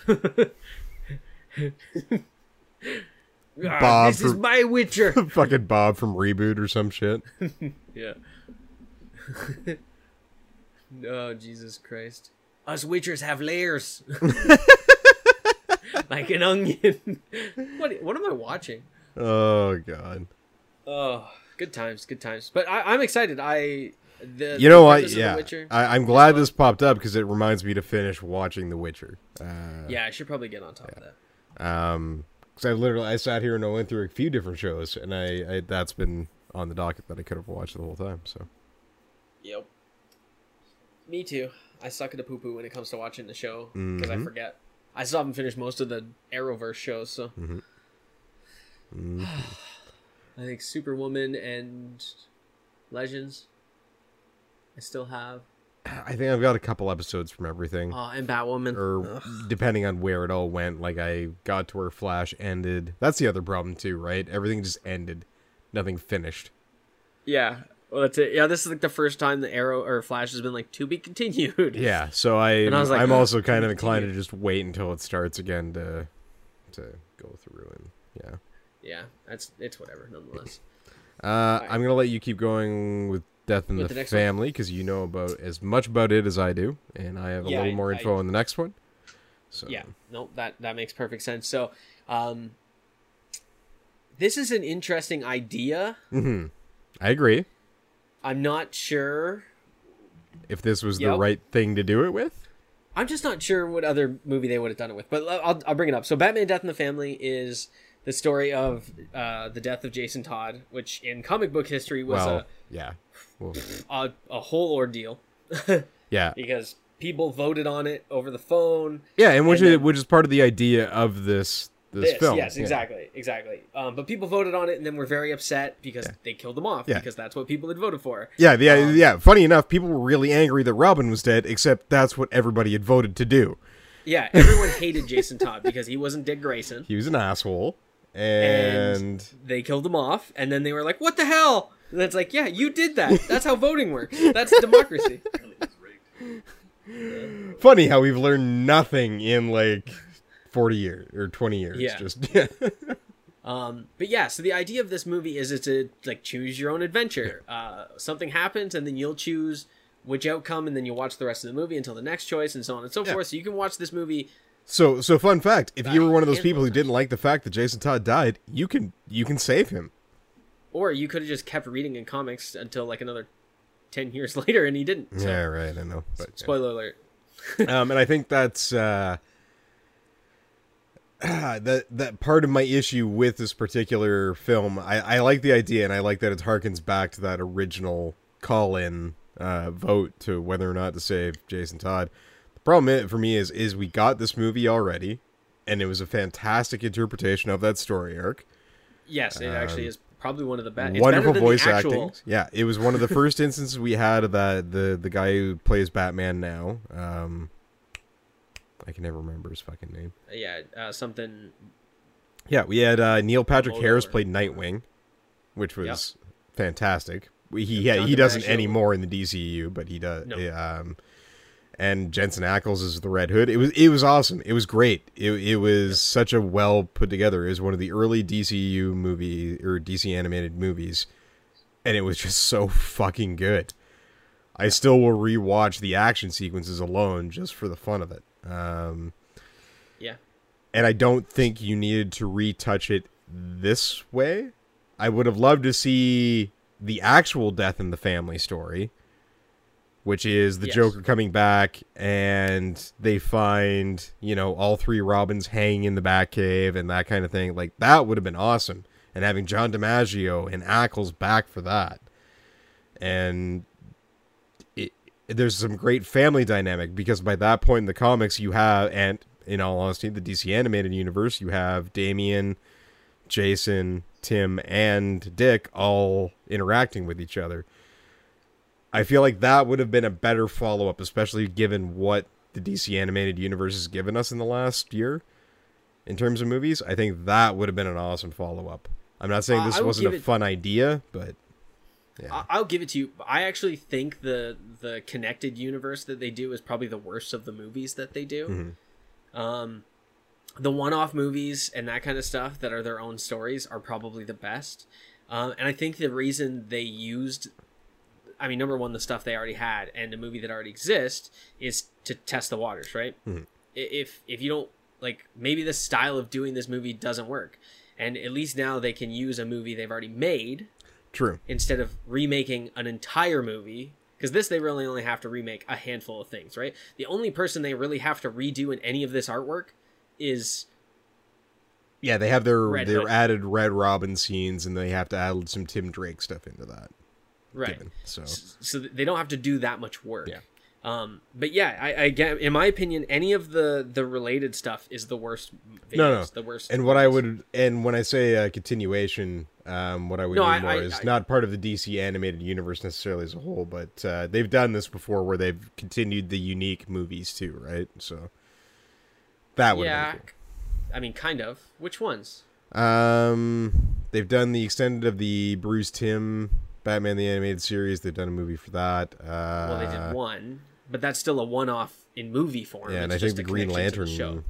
C: Ah,
D: Bob
C: this is my Witcher.
D: fucking Bob from Reboot or some shit.
C: Yeah. oh Jesus Christ! Us Witchers have layers, like an onion. what? What am I watching?
D: Oh god.
C: Oh, good times, good times. But I, I'm excited. I the
D: You know what? Yeah,
C: Witcher,
D: I, I'm glad this popped up because it reminds me to finish watching The Witcher. Uh,
C: yeah, I should probably get on top of that.
D: Um, because I literally I sat here and I went through a few different shows, and I, I that's been on the docket that I could have watched the whole time. So
C: Yep. Me too. I suck at a poo poo when it comes to watching the show because I
D: Mhm.
C: forget. I still haven't finished most of the Arrowverse shows, so
D: mm,
C: I think Superwoman and Legends. I still have.
D: I think I've got a couple episodes from everything,
C: Oh, and Batwoman.
D: or
C: Ugh.
D: depending on where it all went. Like I got to where Flash ended. That's the other problem too, right? Everything just ended, nothing finished.
C: Yeah. Well, that's it. Yeah, this is like the first time the Arrow or Flash has been like to be continued.
D: Yeah, so I,
C: And I was like,
D: I'm
C: "Ugh,
D: also kind of
C: continue."
D: inclined to just wait until it starts again to to go through and yeah.
C: Yeah, that's it's whatever. Nonetheless.
D: Uh, I'm gonna let you keep going with Death in
C: With
D: the,
C: the?
D: Family because you know about as much about it as I do, and I have a
C: Yeah,
D: little
C: I-
D: more
C: I-
D: info on the next one. So
C: Yeah, no, that that makes perfect sense. So, um, this is an interesting idea.
D: Mm-hmm. I agree.
C: I'm not sure.
D: If this was the right thing to do it with,
C: I'm just not sure what other movie they would have done it with. But I'll I'll bring it up. So, Batman: Death in the Family is the story of uh, the death of Jason Todd, which in comic book history was
D: well, yeah,
C: a, a a whole ordeal
D: yeah,
C: because people voted on it over the phone.
D: yeah, and which
C: And
D: is
C: then-
D: which is part of the idea of this this,
C: This,
D: film.
C: yes,
D: Yeah.
C: exactly, exactly. Um, but people voted on it and then were very upset because they killed him off
D: Yeah.
C: because that's what people had voted for.
D: Yeah, yeah,
C: Um,
D: yeah. Funny enough, people were really angry that Robin was dead, except that's what everybody had voted to do.
C: Yeah, everyone hated Jason Todd because he wasn't Dick Grayson.
D: He was an asshole,
C: And,
D: and
C: they killed him off, and then they were like, "What the hell?" And it's like, "Yeah, you did that. That's how voting works. That's democracy."
E: Apparently it's rigged.
D: funny how we've learned nothing in like 40 years or 20 years
C: Yeah.
D: just yeah
C: Um, but yeah, so the idea of this movie is it's a like choose your own adventure. Uh, something happens, and then you'll choose which outcome, and then you'll watch the rest of the movie until the next choice, and so on and so
D: Yeah.
C: forth. So you can watch this movie.
D: So so fun fact if you were one of those people who didn't like the fact that jason todd died you can you can save him
C: Or you could have just kept reading in comics until like another ten years later, and he didn't. So,
D: yeah right i know but, yeah.
C: Spoiler alert.
D: um and i think that's uh that that part of my issue with this particular film I, I like the idea and I like that it harkens back to that original call in uh, vote to whether or not to save Jason Todd. The problem for me is is we got this movie already, and it was a fantastic interpretation of that story arc.
C: Yes, it actually is probably one of the best.
D: Wonderful voice
C: actual,
D: acting. Yeah, it was one of the first instances we had of that the the guy who plays Batman now. Um, I can never remember his fucking name.
C: Yeah, uh, something.
D: Yeah, we had uh, Neil Patrick
C: Hold
D: Harris played Nightwing, which was fantastic. We- He yeah, he doesn't anymore in the DCU, but he does.
C: No.
D: Um, and Jensen Ackles is the Red Hood. It was it was awesome. It was great. It it was such a well put together. It was one of the early DCU movie or DC animated movies, and it was just so fucking good. I still will rewatch the action sequences alone just for the fun of it. Um,
C: Yeah,
D: and I don't think you needed to retouch it this way. I would have loved to see the actual death in the family story, which is the
C: Yes.
D: Joker coming back and they find, you know, all three Robins hanging in the Batcave and that kind of thing. Like that would have been awesome and having John DiMaggio and Ackles back for that, and it, there's some great family dynamic because by that point in the comics you have, and in all honesty, the DC animated universe, you have Damian, Jason, Tim, and Dick all interacting with each other. I feel like that would have been a better follow up, especially given what the DC animated universe has given us in the last year in terms of movies. I think that would have been an awesome follow up. I'm not saying
C: Uh,
D: this
C: would
D: wasn't a
C: it-
D: fun idea, but yeah.
C: I'll give it to you. I actually think the the connected universe that they do is probably the worst of the movies that they do.
D: Mm-hmm.
C: Um, the one-off movies and that kind of stuff that are their own stories are probably the best. Um, and I think the reason they used, I mean, number one, the stuff they already had and a movie that already exists is to test the waters, right?
D: Mhm.
C: If if you don't like, maybe the style of doing this movie doesn't work, and at least now they can use a movie they've already made
D: True.
C: instead of remaking an entire movie because this they really only have to remake a handful of things right the only person they really have to redo in any of this artwork is
D: Yeah, they have their
C: Red
D: their
C: Hood.
D: added Red Robin scenes, and they have to add some Tim Drake stuff into that.
C: Right.
D: Given, so.
C: So they don't have to do that much work.
D: Yeah.
C: um but yeah i i get in my opinion any of the the related stuff is the worst videos,
D: no, no,
C: the worst
D: And what I would, and when I say uh, continuation, um, what I would
C: No,
D: mean
C: I-
D: more
C: I-
D: is
C: I-
D: not part of the DC animated universe necessarily as a whole, but uh, they've done this before where they've continued the unique movies too, right? So that would
C: yeah
D: have
C: i mean kind of. Which ones.
D: Um, they've done the extended of the Bruce Timm Batman the animated series. They've done a movie for that. Uh,
C: well they did one but that's still a one-off in movie form
D: Yeah, and I
C: It's
D: think the Green
C: to the
D: Lantern
C: show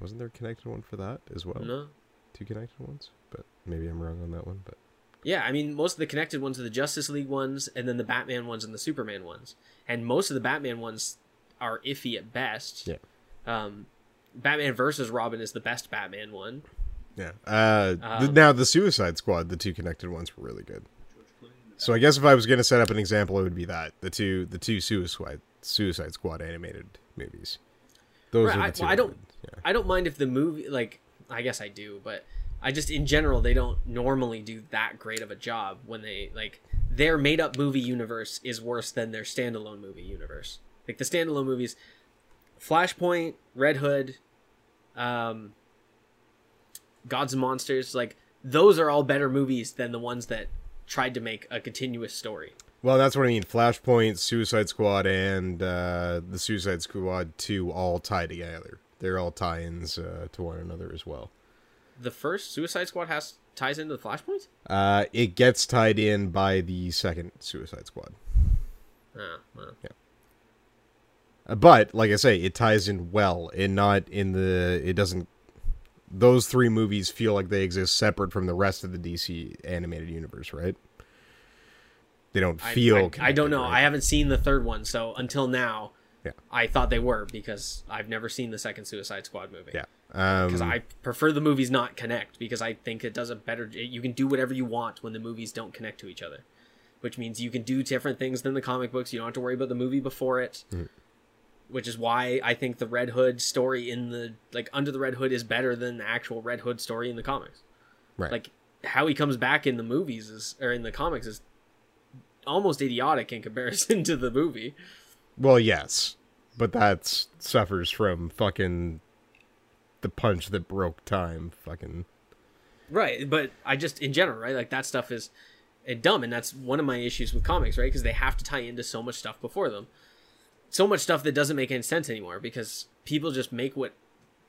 D: wasn't there a connected one for that as well?
C: no
D: two connected ones, but maybe I'm wrong on that one. But
C: Yeah, I mean, most of the connected ones are the Justice League ones, and then the Batman ones and the Superman ones. And most of the Batman ones are iffy at best.
D: Yeah.
C: Um, Batman versus Robin is the best Batman one.
D: yeah, uh,
C: Um,
D: now the Suicide Squad, the two connected ones were really good. So I guess if I was going to set up an example, it would be that the two the two Suicide Suicide Squad animated movies. Those
C: Right,
D: are
C: I-
D: the two.
C: well, I
D: I
C: don't-
D: yeah.
C: I don't mind if the movie, like, I guess I do, but I just, in general, they don't normally do that great of a job when they, like, their made up movie universe is worse than their standalone movie universe. Like, the standalone movies, Flashpoint, Red Hood, um, Gods and Monsters, like, those are all better movies than the ones that tried to make a continuous story.
D: Well, that's what I mean. Flashpoint, Suicide Squad, and uh, the Suicide Squad two all tie together. They're all tie-ins uh, to one another as well.
C: The first Suicide Squad has ties into the Flashpoint?
D: Uh, it gets tied in by the second Suicide Squad.
C: Ah, well.
D: Uh, But like I say, it ties in well, and not in the. It doesn't. Those three movies feel like they exist separate from the rest of the DC animated universe, right? They don't feel.
C: I, I don't know.
D: right?
C: I haven't seen the third one, so until now,
D: Yeah.
C: I thought they were because I've never seen the second Suicide Squad movie.
D: Yeah. Um,
C: Because I prefer the movies not connect because I think it does a better. You can do whatever you want when the movies don't connect to each other, which means you can do different things than the comic books. You don't have to worry about the movie before it.
D: Mm-hmm.
C: Which is why I think the Red Hood story in the like Under the Red Hood is better than the actual Red Hood story in the comics.
D: right.
C: Like how he comes back in the movies is or in the comics is almost idiotic in comparison to the movie.
D: Well, yes, but that suffers from fucking the punch that broke time. Fucking
C: Right, but I just in general, right? Like that stuff is uh, dumb, and that's one of my issues with comics, right? Because they have to tie into so much stuff before them, so much stuff that doesn't make any sense anymore because people just make what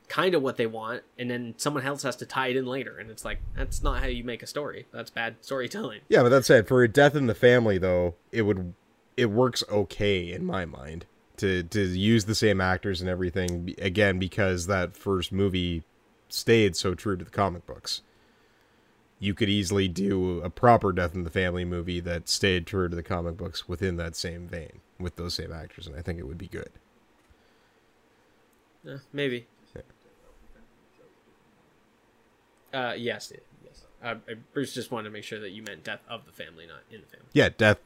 C: kind of what they want, and then someone else has to tie it in later, and it's like that's not how you make a story. That's bad storytelling.
D: yeah, but that said, for a death in the family, though, it would it works okay in my mind to to use the same actors and everything again because that first movie stayed so true to the comic books. You could easily do a proper death in the family movie that stayed true to the comic books within that same vein with those same actors, and I think it would be good.
C: Eh, maybe. Uh, yes, yes. Uh, Bruce just wanted to make sure that you meant death of the family, not in the family.
D: Yeah, death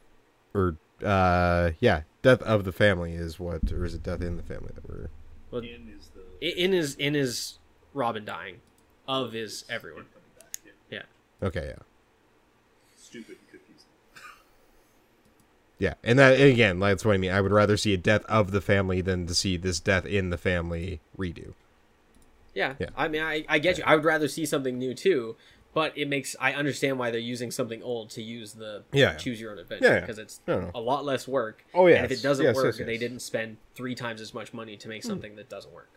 D: or uh yeah, death of the family is what or is it death in the family that we're
C: Well,
E: In is the
C: in is in his Robin dying, of is everyone.
E: Yeah.
C: Yeah.
D: Okay, yeah.
E: Stupid and confusing.
D: Yeah, and that and again, that's what I mean. I would rather see a death of the family than to see this death in the family redo.
C: Yeah.
D: Yeah.
C: I mean, I, I get you. I would rather see something new too, but it makes I understand why they're using something old to use the
D: Yeah, yeah.
C: choose your own adventure
D: Yeah, yeah.
C: because it's a lot less work.
D: Oh, yeah,
C: and if it doesn't
D: Yes,
C: work,
D: yes,
C: they didn't spend three times as much money to make
D: Hmm.
C: something that doesn't work.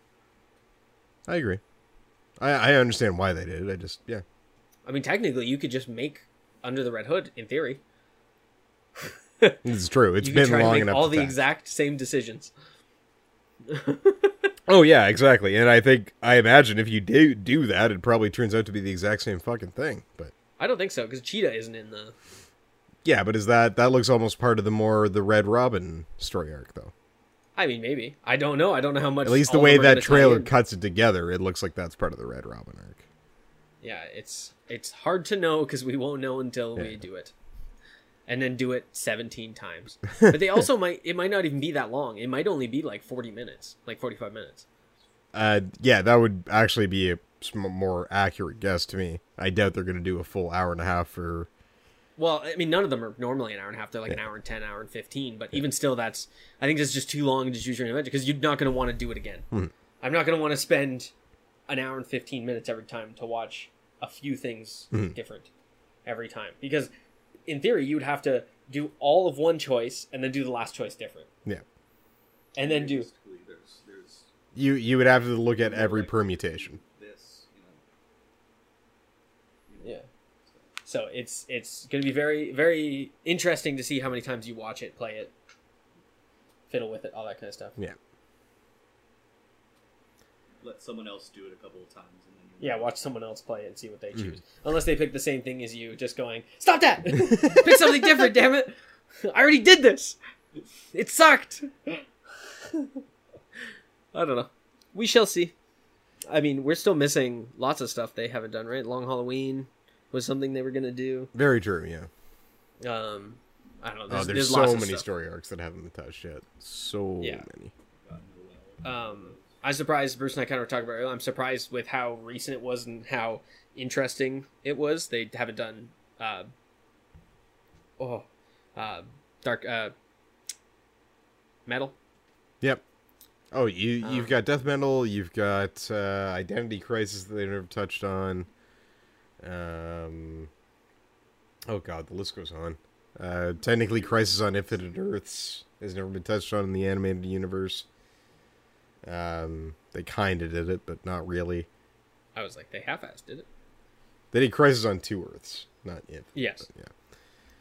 D: I agree. I I understand why they did it. I just yeah.
C: I mean, technically, you could just make Under the Red Hood in theory.
D: It's true. It's been long enough.
C: all
D: to
C: the exact same decisions.
D: Oh yeah, exactly. And I think I imagine if you do do that, it probably turns out to be the exact same fucking thing. But
C: I don't think so because Cheetah isn't in the.
D: yeah, but is that that looks almost part of the more the Red Robin story arc though?
C: I mean, maybe I don't know. I don't know how much.
D: At least the way that trailer cuts it together, it looks like that's part of the Red Robin arc.
C: Yeah, it's it's hard to know because we won't know until we do it, and then do it seventeen times. But they also might it might not even be that long. It might only be like forty minutes, like forty five minutes.
D: Uh, yeah, that would actually be a more accurate guess to me. I doubt they're going to do a full hour and a half for.
C: Well, I mean, none of them are normally an hour and a half. They're like an hour and ten, hour and fifteen. But even still, that's I think that's just too long to choose your own adventure because you're not going to want to do it again.
D: Hmm.
C: I'm not going to want to spend an hour and fifteen minutes every time to watch a few things
D: Hmm.
C: different every time because in theory you would have to do all of one choice and then do the last choice different.
D: Yeah,
C: and then do
E: There's, there's
D: you you would have to look at every permutation.
E: this, you know.
C: yeah. So it's it's going to be very very interesting to see how many times you watch it play it fiddle with it all that kind of stuff.
D: Yeah,
E: Let someone else do it a couple of times, and then you
C: yeah watch someone else play it and see what they
D: Mm-hmm.
C: choose unless they pick the same thing as you just going stop that pick something different damn it i already did this it sucked i don't know we shall see i mean we're still missing lots of stuff they haven't done right long halloween was something they were going to do
D: very true. Yeah.
C: um i don't know
D: Oh,
C: there's,
D: there's,
C: there's
D: so
C: lots of
D: many
C: stuff.
D: story arcs that haven't been touched yet. So
C: Yeah.
D: many.
C: um i'm surprised bruce and i kind of were talking about earlier i'm surprised with how recent it was and how interesting it was they haven't done uh oh uh dark uh metal
D: Yep. Oh, you
C: Um,
D: you've got Death Metal, you've got uh, Identity Crisis that they never touched on. Um. Oh God, the list goes on. Uh, technically, Crisis on Infinite Earths has never been touched on in the animated universe. Um, they kind of did it, but not really.
C: i was like they half-assed did it.
D: They did Crisis on Two Earths, not Infinite.
C: Yes.
D: yeah.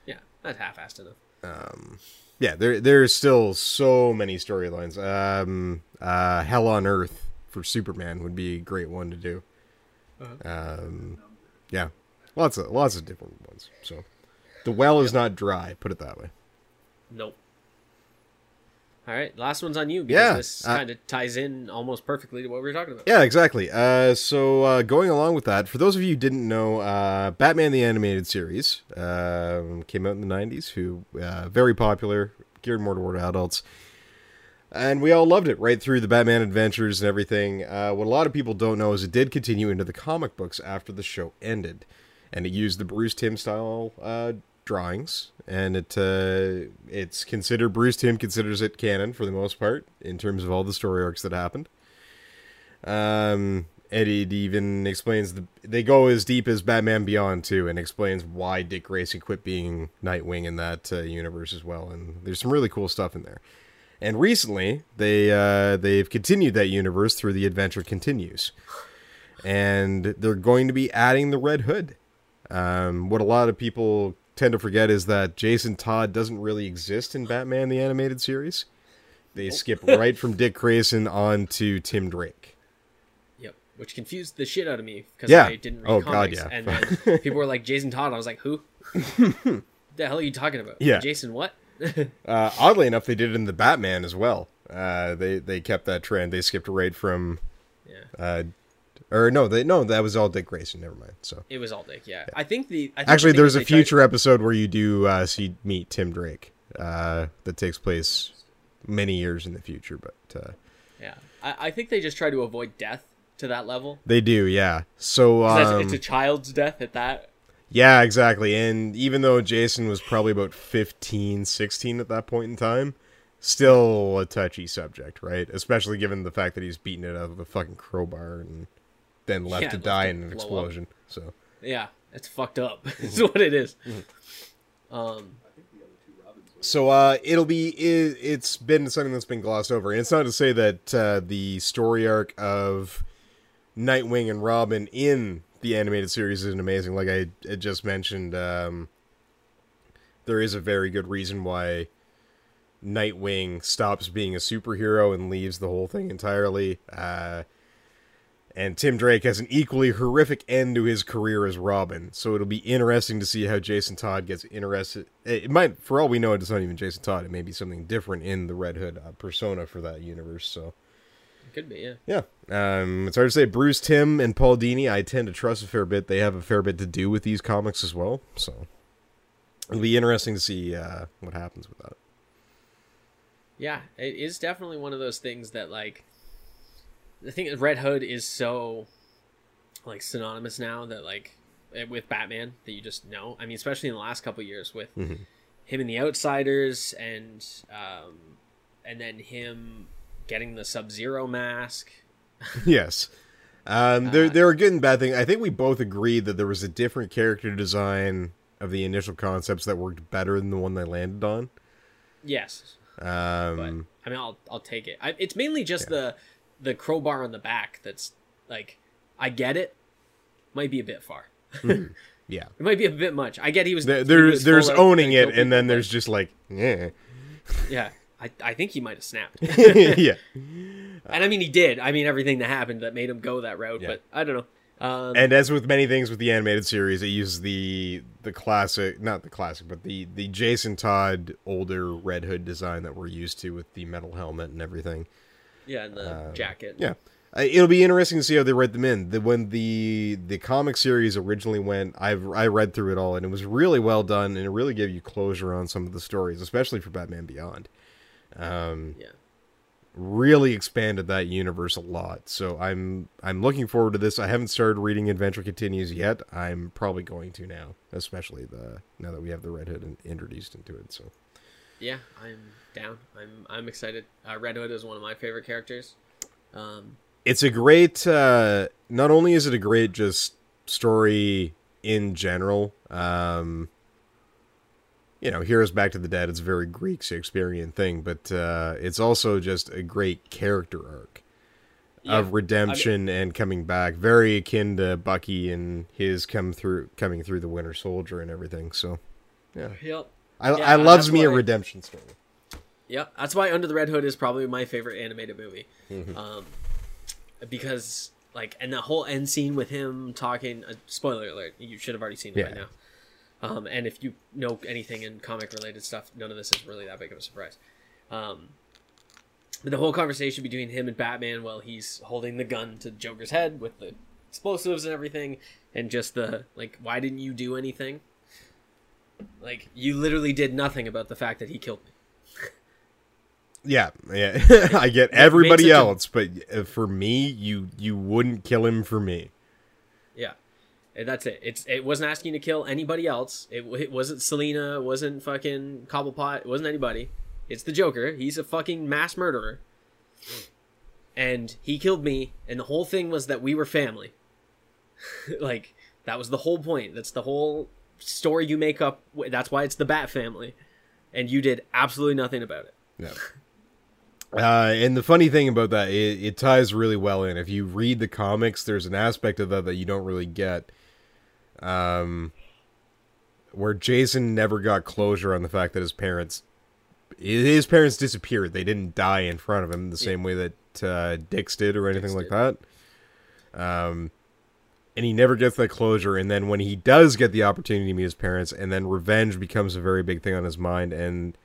C: yeah that's half-assed enough.
D: Um yeah there there's still so many storylines. Um uh hell on earth for superman would be a great one to do. Um yeah lots of lots of different ones. So the well is not dry put it that way.
C: Nope all right last one's on you because
D: Yeah,
C: this
D: uh,
C: kind of ties in almost perfectly to what we were talking about.
D: Yeah exactly. Uh so uh going along with that for those of you who didn't know uh batman the animated series um came out in the 90s who uh very popular geared more toward adults. And we all loved it right through the Batman adventures and everything. Uh, what a lot of people don't know is it did continue into the comic books after the show ended, and it used the Bruce Timm style uh, drawings, and it uh, it's considered Bruce Timm considers it canon for the most part in terms of all the story arcs that happened. Um, and it even explains the they go as deep as Batman Beyond too, and explains why Dick Grayson quit being Nightwing in that uh, universe as well. And there's some really cool stuff in there. And recently, they uh, they've continued that universe through the Adventure Continues, and they're going to be adding the Red Hood. Um, what a lot of people tend to forget is that Jason Todd doesn't really exist in Batman the Animated Series. They skip right from Dick Grayson on to Tim Drake.
C: Yep, which confused the shit out of me because
D: Yeah.
C: I didn't read
D: Oh, God,
C: comics,
D: yeah.
C: and then people were like Jason Todd. I was like, who? the hell are you talking about?
D: Yeah.
C: Jason what?
D: Uh, oddly enough, they did it in the Batman as well. Uh, they they kept that trend. They skipped right from,
C: yeah,
D: uh, or no, they no, that was all Dick Grayson. Never mind. So
C: it was all Dick. Yeah, I think the I think
D: actually,
C: the
D: there's a
C: they tried-
D: future episode where you do uh, see meet Tim Drake. Uh, that takes place many years in the future, but uh,
C: Yeah, I, I think they just try to avoid death to that level.
D: they do. Yeah. So um,
C: it's a child's death at that.
D: Yeah, exactly. And even though Jason was probably about 15, 16 at that point in time, still a touchy subject, right? Especially given the fact that he's beaten it out of a fucking crowbar and then left
C: Yeah,
D: to die in an
C: blow up.
D: explosion. So
C: Yeah, it's fucked up. It's what it is.
D: Mm-hmm.
C: Um,
D: So uh, it'll be it, it's been something that's been glossed over, and it's not to say that uh, the story arc of Nightwing and Robin in the animated series isn't amazing. Like I had just mentioned, um, there is a very good reason why Nightwing stops being a superhero and leaves the whole thing entirely. Uh, and Tim Drake has an equally horrific end to his career as Robin. So it'll be interesting to see how Jason Todd gets interested. It might, for all we know, it's not even Jason Todd. It may be something different in the Red Hood uh, persona for that universe. So it
C: could be, yeah.
D: yeah, um, it's hard to say. Bruce Timm and Paul Dini, I tend to trust a fair bit. They have a fair bit to do with these comics as well. So it'll be interesting to see uh, what happens with that.
C: Yeah, it is definitely one of those things that like the thing is Red Hood is so like synonymous now that like eh, with Batman that you just know. I mean, especially in the last couple of years with
D: Mm-hmm.
C: him and the Outsiders and um and then him getting the Sub Zero mask.
D: yes. Um, there,
C: Uh,
D: there are good and bad things. I think we both agreed that there was a different character design of the initial concepts that worked better than the one they landed on.
C: Yes, but
D: Um,
C: I mean, I'll I'll take it. I, it's mainly just the the crowbar on the back that's like I get it, might be a bit far.
D: yeah.
C: It might be a bit much. I get he was.
D: There,
C: he was
D: there's owning it, and then there's just like, yeah,
C: yeah. I, I think he might have snapped,
D: yeah.
C: and I mean he did. I mean everything that happened that made him go that route,
D: Yeah.
C: but I don't know. Um,
D: And as with many things with the animated series, it uses the the classic, not the classic, but the the Jason Todd older Red Hood design that we're used to with the metal helmet and everything.
C: Yeah, and the jacket.
D: um, Yeah, Uh, it'll be interesting to see how they write them in. The, when the the comic series originally went, I've I read through it all, and it was really well done, and it really gave you closure on some of the stories, especially for Batman Beyond. Um,
C: yeah.
D: really expanded that universe a lot. So I'm I'm looking forward to this. I haven't started reading Adventure Continues yet. I'm probably going to now, especially the now that we have the Red Hood introduced into it. So
C: Yeah, I'm down. I'm I'm excited. Uh, Red Hood is one of my favorite characters. Um,
D: it's a great. Uh, not only is it a great just story in general. Um, you know, Heroes Back to the Dead. It's a very Greek Shakespearean thing, but uh, it's also just a great character arc.
C: yeah,
D: of redemption and coming back, very akin to Bucky and his come through coming through the Winter Soldier and everything. So, yeah,
C: Yep.
D: I,
C: Yeah,
D: I loves me a redemption story.
C: Yeah, that's why Under the Red Hood is probably my favorite animated movie.
D: Mm-hmm.
C: Um, because like, and the whole end scene with him talking. Uh, spoiler alert! You should have already seen it by now. Um, and if you know anything in comic related stuff, none of this is really that big of a surprise. Um, but the whole conversation between him and Batman while he's holding the gun to Joker's head with the explosives and everything, and just the like, why didn't you do anything? Like, you literally did nothing about the fact that he killed me.
D: Yeah, yeah, I get everybody
C: such a-
D: else, but uh, for me, you you wouldn't kill him for me.
C: Yeah, and that's it. It's it wasn't asking to kill anybody else. It, it wasn't Selina. It wasn't fucking Cobblepot. It wasn't anybody. It's the Joker. He's a fucking mass murderer, and he killed me. And the whole thing was that we were family. like that was the whole point. That's the whole story you make up. That's why it's the Bat family, and you did absolutely nothing about it.
D: Yeah. Uh, and the funny thing about that, it, it ties really well in. If you read the comics, there's an aspect of that that you don't really get. Um, where Jason never got closure on the fact that his parents, his parents disappeared. They didn't die in front of him the same way that uh, Dick's did or anything like that. Um, and he never gets that closure. And then when he does get the opportunity to meet his parents, and then revenge becomes a very big thing on his mind, and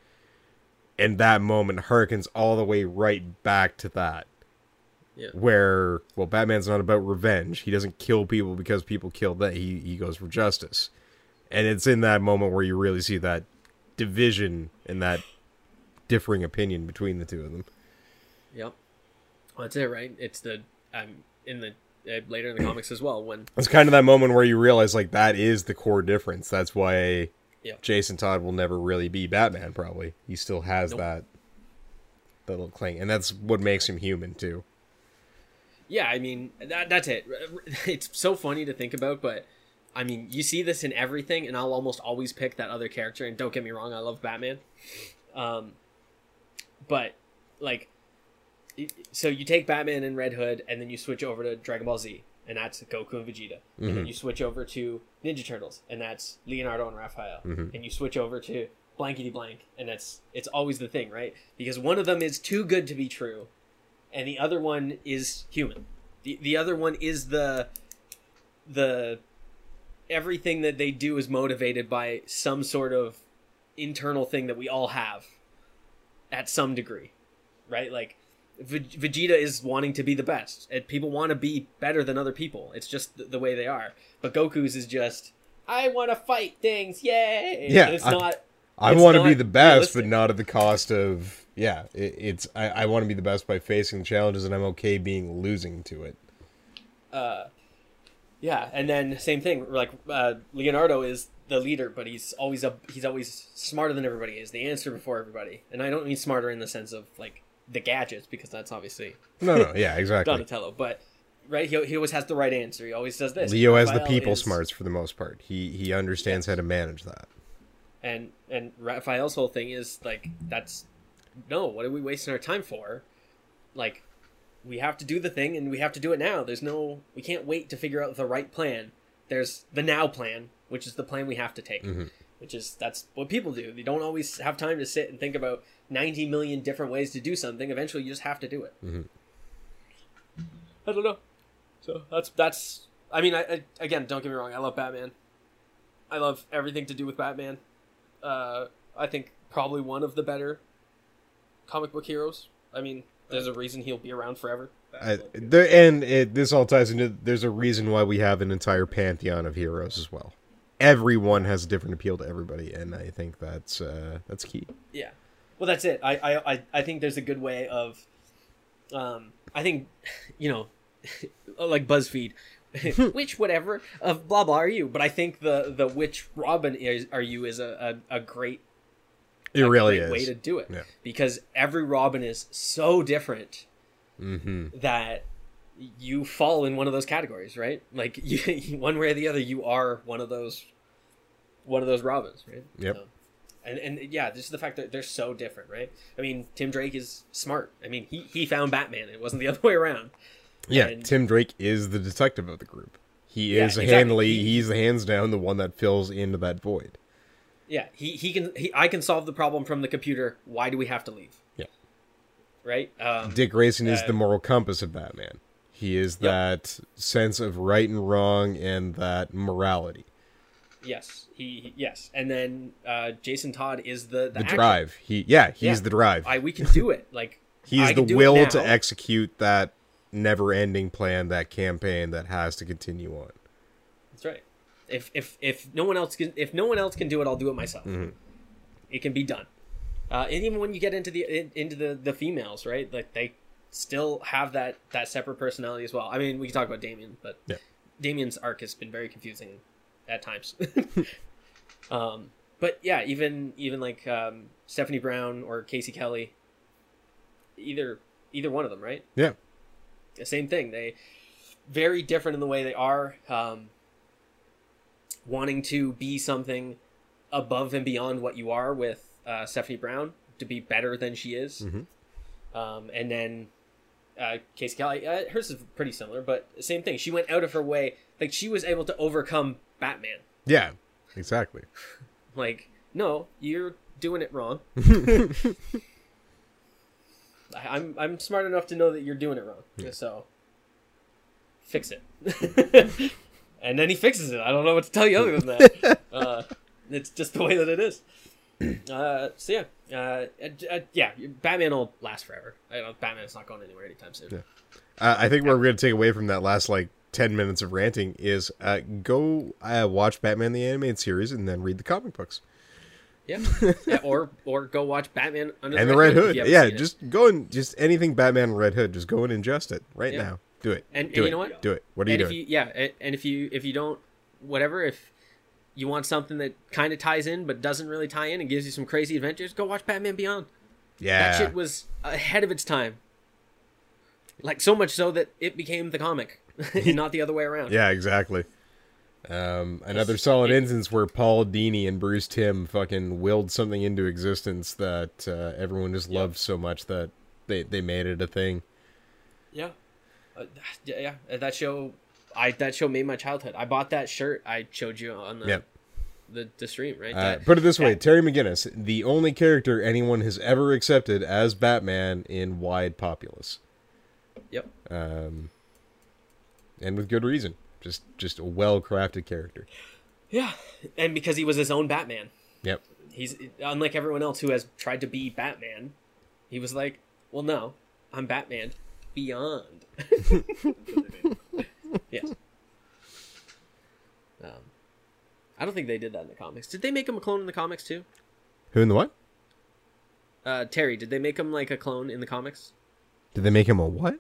D: and that moment harkens all the way right back to that.
C: Yeah.
D: Where well, Batman's not about revenge. He doesn't kill people because people killed that. He he goes for justice, and it's in that moment where you really see that division and that differing opinion between the two of them.
C: Yep. Well, that's it, right? It's the I'm in the later in the comics as well. When
D: It's kind of that moment where you realize like that is the core difference. That's why
C: Yeah.
D: Jason Todd will never really be Batman. Probably he still has
C: Nope.
D: that that little cling, and that's what makes him human too.
C: Yeah, I mean that, that's it. It's so funny to think about, but I mean, you see this in everything, and I'll almost always pick that other character. And don't get me wrong, I love Batman, um, but like, so you take Batman and Red Hood, and then you switch over to Dragon Ball Z, and that's Goku and Vegeta, and then mm-hmm. you switch over to Ninja Turtles, and that's Leonardo and Raphael, mm-hmm. and you switch over to blankety blank, and that's it's always the thing, right? Because one of them is too good to be true, and the other one is human. The the other one is the the everything that they do is motivated by some sort of internal thing that we all have at some degree. Right? Like Ve- Vegeta is wanting to be the best. And people want to be better than other people. It's just th- the way they are. But Goku's is just I want to fight things. Yay.
D: Yeah,
C: And it's
D: I-
C: not
D: I want to be the best,
C: realistic.
D: but not at the cost of yeah. It, it's I, I want to be the best by facing the challenges, and I'm okay being losing to it.
C: Uh, yeah, and then same thing. Like uh, Leonardo is the leader, but he's always a he's always smarter than everybody. Is the answer before everybody, and I don't mean smarter in the sense of like the gadgets because that's obviously
D: No, no, yeah, exactly.
C: Donatello. But right, he, he always has the right answer. He always does this.
D: Leo has the
C: Raphael
D: people
C: is-
D: smarts for the most part. He he understands how to manage that.
C: and and Raphael's whole thing is like that's no. What are we wasting our time for? Like we have to do the thing and we have to do it now. There's no we can't wait to figure out the right plan. There's the now plan, which is the plan we have to take. Mm-hmm. Which is that's what people do. They don't always have time to sit and think about 90 million different ways to do something. Eventually, you just have to do it. I don't know. So that's that's. I mean, I, I again, don't get me wrong. I love Batman. I love everything to do with Batman. Uh, I think probably one of the better comic book heroes. I mean, there's a reason he'll be around forever.
D: I, there, and it, this all ties into. There's a reason why we have an entire pantheon of heroes as well. Everyone has a different appeal to everybody, and I think that's uh, that's key.
C: Yeah. Well, that's it. I I, I, think there's a good way of. Um, I think, you know, like BuzzFeed, which whatever of blah blah are you? But I think the the which Robin is are you is a a, a great
D: It really is.
C: way to do it
D: Yeah.
C: because every Robin is so different
D: Mm-hmm.
C: that you fall in one of those categories, right? Like you, one way or the other, you are one of those one of those Robins, right?
D: Yep.
C: So- and and yeah, just the fact that they're so different, right? I mean, Tim Drake is smart. I mean, he he found Batman. It wasn't the other way around.
D: Yeah,
C: And-
D: Tim Drake is the detective of the group. He
C: Yeah,
D: is
C: exactly.
D: handily.
C: He-
D: He's the hands down the one that fills into that void.
C: Yeah, he he can. He, I can solve the problem from the computer. Why do we have to leave?
D: Yeah.
C: Right. Um,
D: Dick Grayson is
C: uh,
D: the moral compass of Batman. He is
C: Yep.
D: that sense of right and wrong and that morality.
C: Yes. He, yes. And then uh, Jason Todd is the the,
D: The drive. He yeah, he's
C: Yeah.
D: the drive.
C: I we can do it. Like
D: he's the
C: can do it
D: will to execute that never-ending plan, that campaign that has to continue on.
C: That's right. If if if no one else can if no one else can do it, I'll do it myself. It can be done. Uh, and even when you get into the in, into the the females, right? Like they still have that that separate personality as well. I mean, we can talk about Damian, but
D: Yeah.
C: Damian's arc has been very confusing at times. um, but yeah, even even like um, Stephanie Brown or Casey Kelly, either either one of them, right?
D: Yeah.
C: the same thing. They very different in the way they are, um, wanting to be something above and beyond what you are with uh, Stephanie Brown to be better than she is,
D: Mhm.
C: um, and then uh, Casey Kelly. Uh, hers is pretty similar, but same thing. She went out of her way, like she was able to overcome Batman.
D: Yeah, exactly.
C: Like, no, you're doing it wrong. I'm I'm smart enough to know that you're doing it wrong. So fix it. and then he fixes it. I don't know what to tell you other than that. uh, it's just the way that it is. Uh, so yeah, uh, uh, uh, yeah, Batman will last forever. I don't, Batman's not going anywhere anytime soon.
D: Uh, I think what we're going to take away from that last like ten minutes of ranting is uh, go uh, watch Batman the animated series and then read the comic books
C: Yeah, yeah, or or go watch Batman under
D: and the Red
C: if
D: Hood.
C: you haven't
D: Yeah,
C: it.
D: just go and just anything Batman and Red Hood. Just go and ingest it right
C: Yeah.
D: now. Do it.
C: And- and
D: do
C: you know what?
D: Do it. What are you
C: and
D: doing?
C: if you yeah, and if you if you don't whatever if you want something that kind of ties in but doesn't really tie in and gives you some crazy adventures, go watch Batman Beyond.
D: yeah.
C: That shit was ahead of its time. Like so much so that it became the comic, not the other way around.
D: Yeah, exactly. Um, another solid instance where Paul Dini and Bruce Timm fucking willed something into existence that uh, everyone just loved so much that they, they made it a thing.
C: Yeah, uh, yeah. yeah, That show, I that show made my childhood. I bought that shirt I showed you on the
D: Yep.
C: the, the stream, right?
D: Uh,
C: That-
D: put it this way:
C: that-
D: Terry McGinnis, the only character anyone has ever accepted as Batman in wide populace,
C: Yep.
D: um, and with good reason. Just just a well crafted character.
C: Yeah, and because he was his own Batman.
D: Yep.
C: He's unlike everyone else who has tried to be Batman. He was like, "Well, no, I'm Batman beyond." yeah. Um, I don't think they did that in the comics. Did they make him a clone in the comics too?
D: Who in the what?
C: Uh, Terry, did they make him like a clone in the comics?
D: Did they make him a what?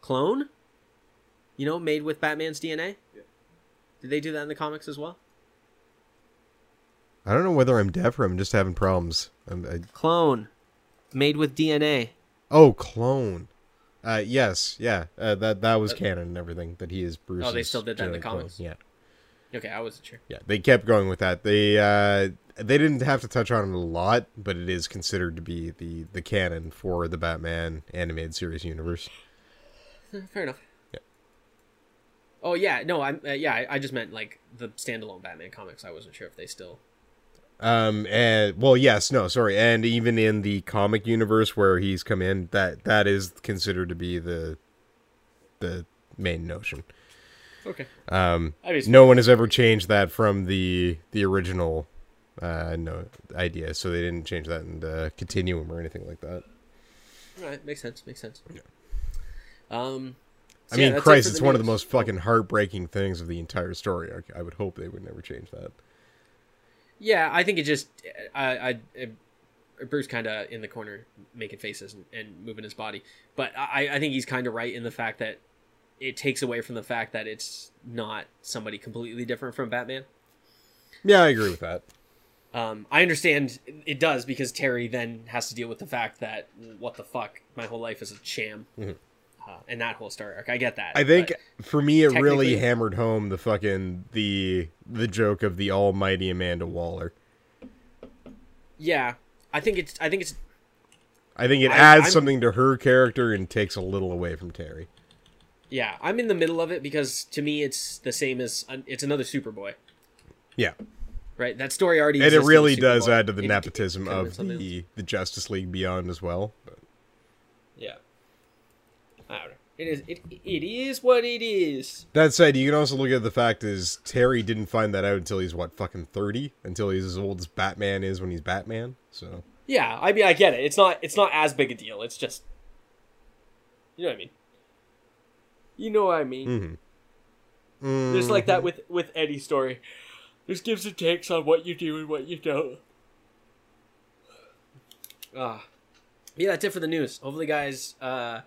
C: Clone? You know, made with Batman's DNA. Did they do that in the comics as well?
D: I don't know whether I'm deaf or I'm just having problems. I'm, I,
C: Clone, made with DNA.
D: oh, clone. Uh, yes, yeah, uh, that that was canon and everything. That he is Bruce.
C: Oh, they still did that in the comics?
D: Yeah,
C: Okay, I wasn't sure.
D: yeah, they kept going with that. They uh, they didn't have to touch on it a lot, but it is considered to be the the canon for the Batman animated series universe.
C: Fair enough.
D: Yeah.
C: Oh yeah, no, I'm uh, yeah. I, I just meant like the standalone Batman comics. I wasn't sure if they still.
D: Um, and well, yes, no, sorry, and even in the comic universe where he's come in, that that is considered to be the the main notion.
C: Okay.
D: Um, no one has ever changed that from the the original uh no idea so they didn't change that in the continuum or anything like that
C: All right, makes sense. Makes sense. Um.
D: i
C: so yeah,
D: mean
C: it
D: christ it's one of the most fucking heartbreaking things of the entire story I, I would hope they would never change that
C: Yeah, I think it just I I. Bruce kind of in the corner making faces and, and moving his body, but I, I think he's kind of right in the fact that it takes away from the fact that it's not somebody completely different from Batman.
D: yeah i agree with that
C: Um, I understand it does because Terry then has to deal with the fact that what the fuck, my whole life is a sham, uh, and that whole story arc. I get that.
D: I think for me it really hammered home the fucking the the joke of the almighty amanda waller
C: yeah, I think it's. I think it's.
D: i think it
C: I-
D: adds
C: I'm-
D: something to her character and takes a little away from terry
C: Yeah, I'm in the middle of it because to me it's the same as it's another Superboy,
D: yeah
C: right? That story already.
D: and it really does add to the
C: It-
D: nepotism
C: it could've
D: of the the justice league beyond as well but.
C: I don't know. It is. It, it is what it is.
D: That said, you can also look at the fact is Terry didn't find that out until he's what fucking thirty, until he's as old as Batman is when he's Batman. So
C: Yeah, I mean, I get it. It's not. It's not as big a deal. It's just. You know what I mean. You know what I mean.
D: Mm-hmm.
C: Just like that with with Eddie's story. There's gives and takes on what you do and what you don't. Ah, yeah, that's it for the news. Hopefully, guys, uh,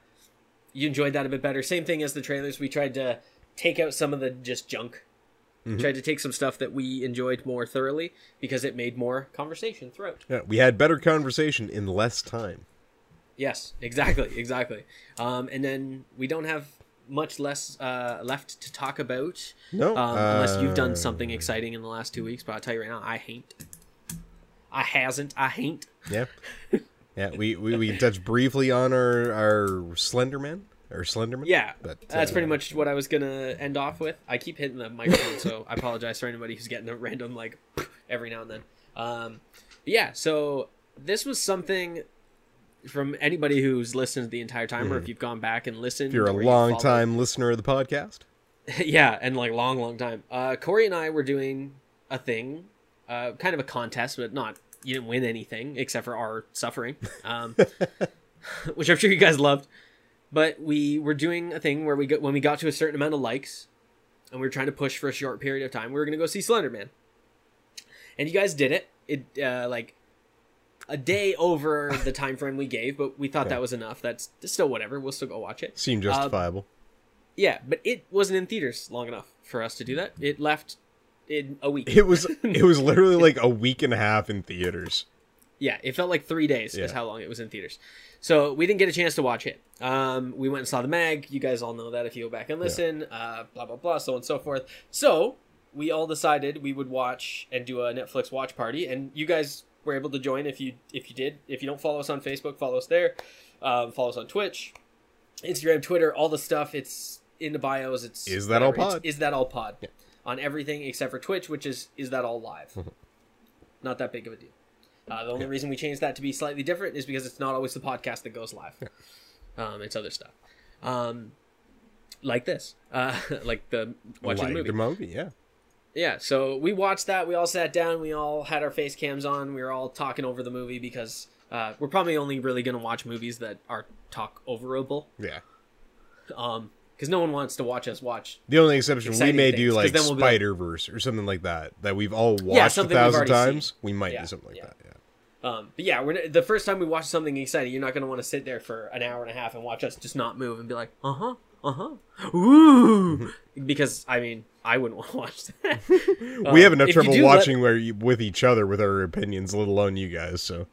C: you enjoyed that a bit better. Same thing as the trailers. We tried to take out some of the just junk. Tried to take some stuff that we enjoyed more thoroughly because it made more conversation throughout.
D: yeah, we had better conversation in less time.
C: Yes, exactly, exactly. Um, and then we don't have much less uh, left to talk about.
D: No,
C: um, unless you've done
D: uh,
C: something exciting in the last two weeks. But I'll tell you right now, I hain't. I hasn't. I hain't.
D: Yeah, yeah. We, we we can touch briefly on our our Slenderman or Slenderman.
C: Yeah,
D: but
C: that's
D: uh,
C: pretty much what I was gonna end off with. I keep hitting the microphone, so I apologize for anybody who's getting a random like every now and then. Um, yeah, so this was something from anybody who's listened the entire time, or if you've gone back and listened.
D: Mm-hmm. If you're a
C: or you
D: long time listener of the podcast,
C: yeah, and like long, long time. Uh, Corey and I were doing a thing, uh, kind of a contest, but not. You didn't win anything except for our suffering, um, which I'm sure you guys loved. But we were doing a thing where we got when we got to a certain amount of likes, and we were trying to push for a short period of time. We were gonna go see Slenderman, and you guys did it. It uh, like a day over the time frame we gave, but we thought that was enough. That's still whatever. We'll still go watch it.
D: seemed
C: Uh,
D: justifiable.
C: Yeah, but it wasn't in theaters long enough for us to do that. It left in a week.
D: It was it was literally like a week and a half in theaters.
C: Yeah, it felt like three days is how long it was in theaters. So we didn't get a chance to watch it. Um, we went and saw the Meg. You guys all know that if you go back and listen. Uh, blah blah blah, so on and so forth. So we all decided we would watch and do a Netflix watch party, and you guys were able to join if you if you did. If you don't follow us on Facebook, follow us there. Um, follow us on Twitch, Instagram, Twitter, all the stuff. It's in the bios. It's
D: Is That All
C: whatever. It's
D: Pod?
C: Is that all pod on everything except for Twitch, which is is that all live.
D: Mm-hmm.
C: Not that big of a deal. Uh, the only reason we changed that to be slightly different is because it's not always the podcast that goes live. Um, it's other stuff, um, like this, uh, like the watching
D: like
C: the movie.
D: the movie, yeah.
C: Yeah, so we watched that. We all sat down. We all had our face cams on. We were all talking over the movie because uh, we're probably only really going to watch movies that are talk overable.
D: Yeah.
C: Um, because no one wants to watch us watch.
D: The only exception we may
C: things,
D: do like
C: we'll like-
D: Spider Verse or something like that that we've all watched a
C: something we've
D: thousand
C: already seen.
D: times. We might
C: Yeah,
D: do something like
C: yeah.
D: that. Yeah.
C: Um, but yeah, we're the first time we watch something exciting, you're not going to want to sit there for an hour and a half and watch us just not move and be like, uh huh, uh huh, ooh, because I mean, I wouldn't want to watch that.
D: we have enough
C: Um,
D: trouble
C: do let-
D: watching where you, with each other with our opinions, let alone you guys. So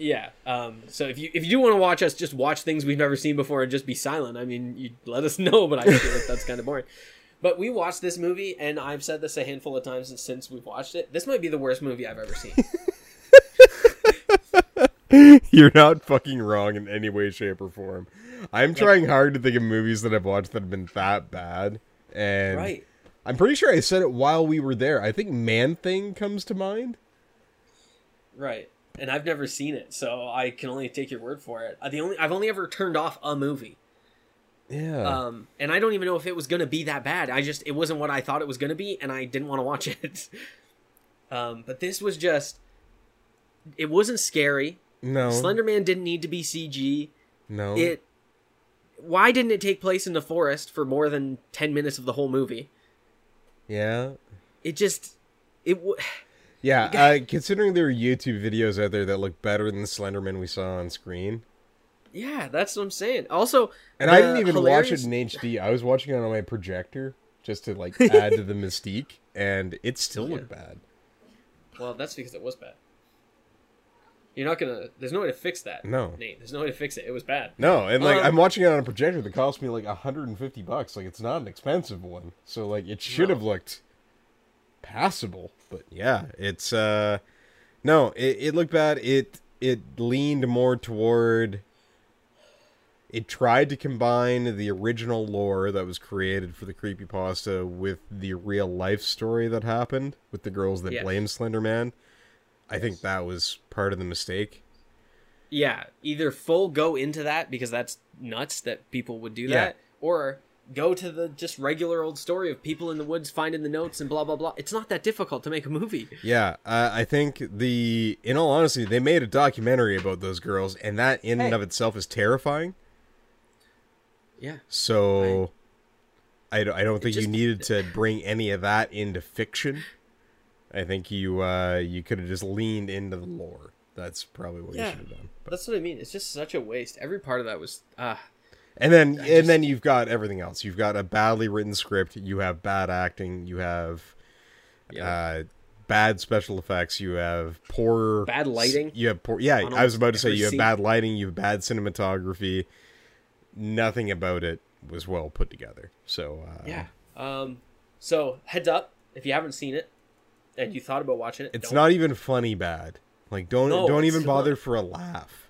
C: Yeah. Um, so if you if you do want to watch us just watch things we've never seen before and just be silent, I mean, you let us know. But I feel like that's kind of boring. But we watched this movie, and I've said this a handful of times since we've watched it. This might be the worst movie I've ever seen.
D: you're not fucking wrong in any way, shape, or form. I'm trying hard to think of movies that I've watched that have been that bad, and
C: right.
D: I'm pretty sure I said it while we were there. I think Man Thing comes to mind.
C: Right. And I've never seen it, so I can only take your word for it. Uh, The only I've only ever turned off a movie.
D: Yeah.
C: Um, and I don't even know if it was gonna be that bad. I just it wasn't what I thought it was gonna be, and I didn't want to watch it. um, but this was just it wasn't scary.
D: no.
C: Slenderman didn't need to be CG.
D: no.
C: It why didn't it take place in the forest for more than 10 minutes of the whole movie?
D: yeah.
C: It just it w-
D: Yeah, uh, considering there are YouTube videos out there that look better than the Slenderman we saw on screen,
C: yeah, that's what I'm saying. Also,
D: and I didn't even
C: hilarious-
D: watch it in HD. I was watching it on my projector just to like add to the mystique, and it still looked bad.
C: Well, that's because it was bad. You're not gonna. There's no way to fix that.
D: No.
C: Nate. There's no way to fix it. It was bad.
D: No, and like
C: Um,
D: I'm watching it on a projector that cost me like 150 bucks. Like it's not an expensive one, so like it should
C: No.
D: have looked passable. But yeah, it's uh, no, it, it looked bad. It it leaned more toward. It tried to combine the original lore that was created for the creepy pasta with the real life story that happened with the girls that
C: Yes.
D: blame Slender Man. I think that was part of the mistake.
C: Yeah, either full go into that because that's nuts that people would do
D: Yeah.
C: that, or go to the just regular old story of people in the woods finding the notes and blah blah blah. It's not that difficult to make a movie.
D: Yeah, uh, I think the in all honesty, they made a documentary about those girls, and that in and of itself is terrifying.
C: Yeah,
D: So, I, don't- I don't think
C: just-
D: you needed to bring any of that into fiction. I think you uh, you could have just leaned into the lore. That's probably what you should have done.
C: that's what I mean. It's just such a waste. Every part of that was ah.
D: And then and then you've got everything else. You've got a badly written script. You have bad acting. You have
C: Yeah.
D: uh, bad special effects. You have poor
C: Bad lighting
D: You have poor. Yeah, I was about to say you have bad lighting. You have bad cinematography. Nothing about it was well put together. So uh,
C: yeah. Um. So heads up, if you haven't seen it and you thought about watching it,
D: it's
C: don't.
D: not even funny bad. Like don't
C: No,
D: don't even bother for a laugh.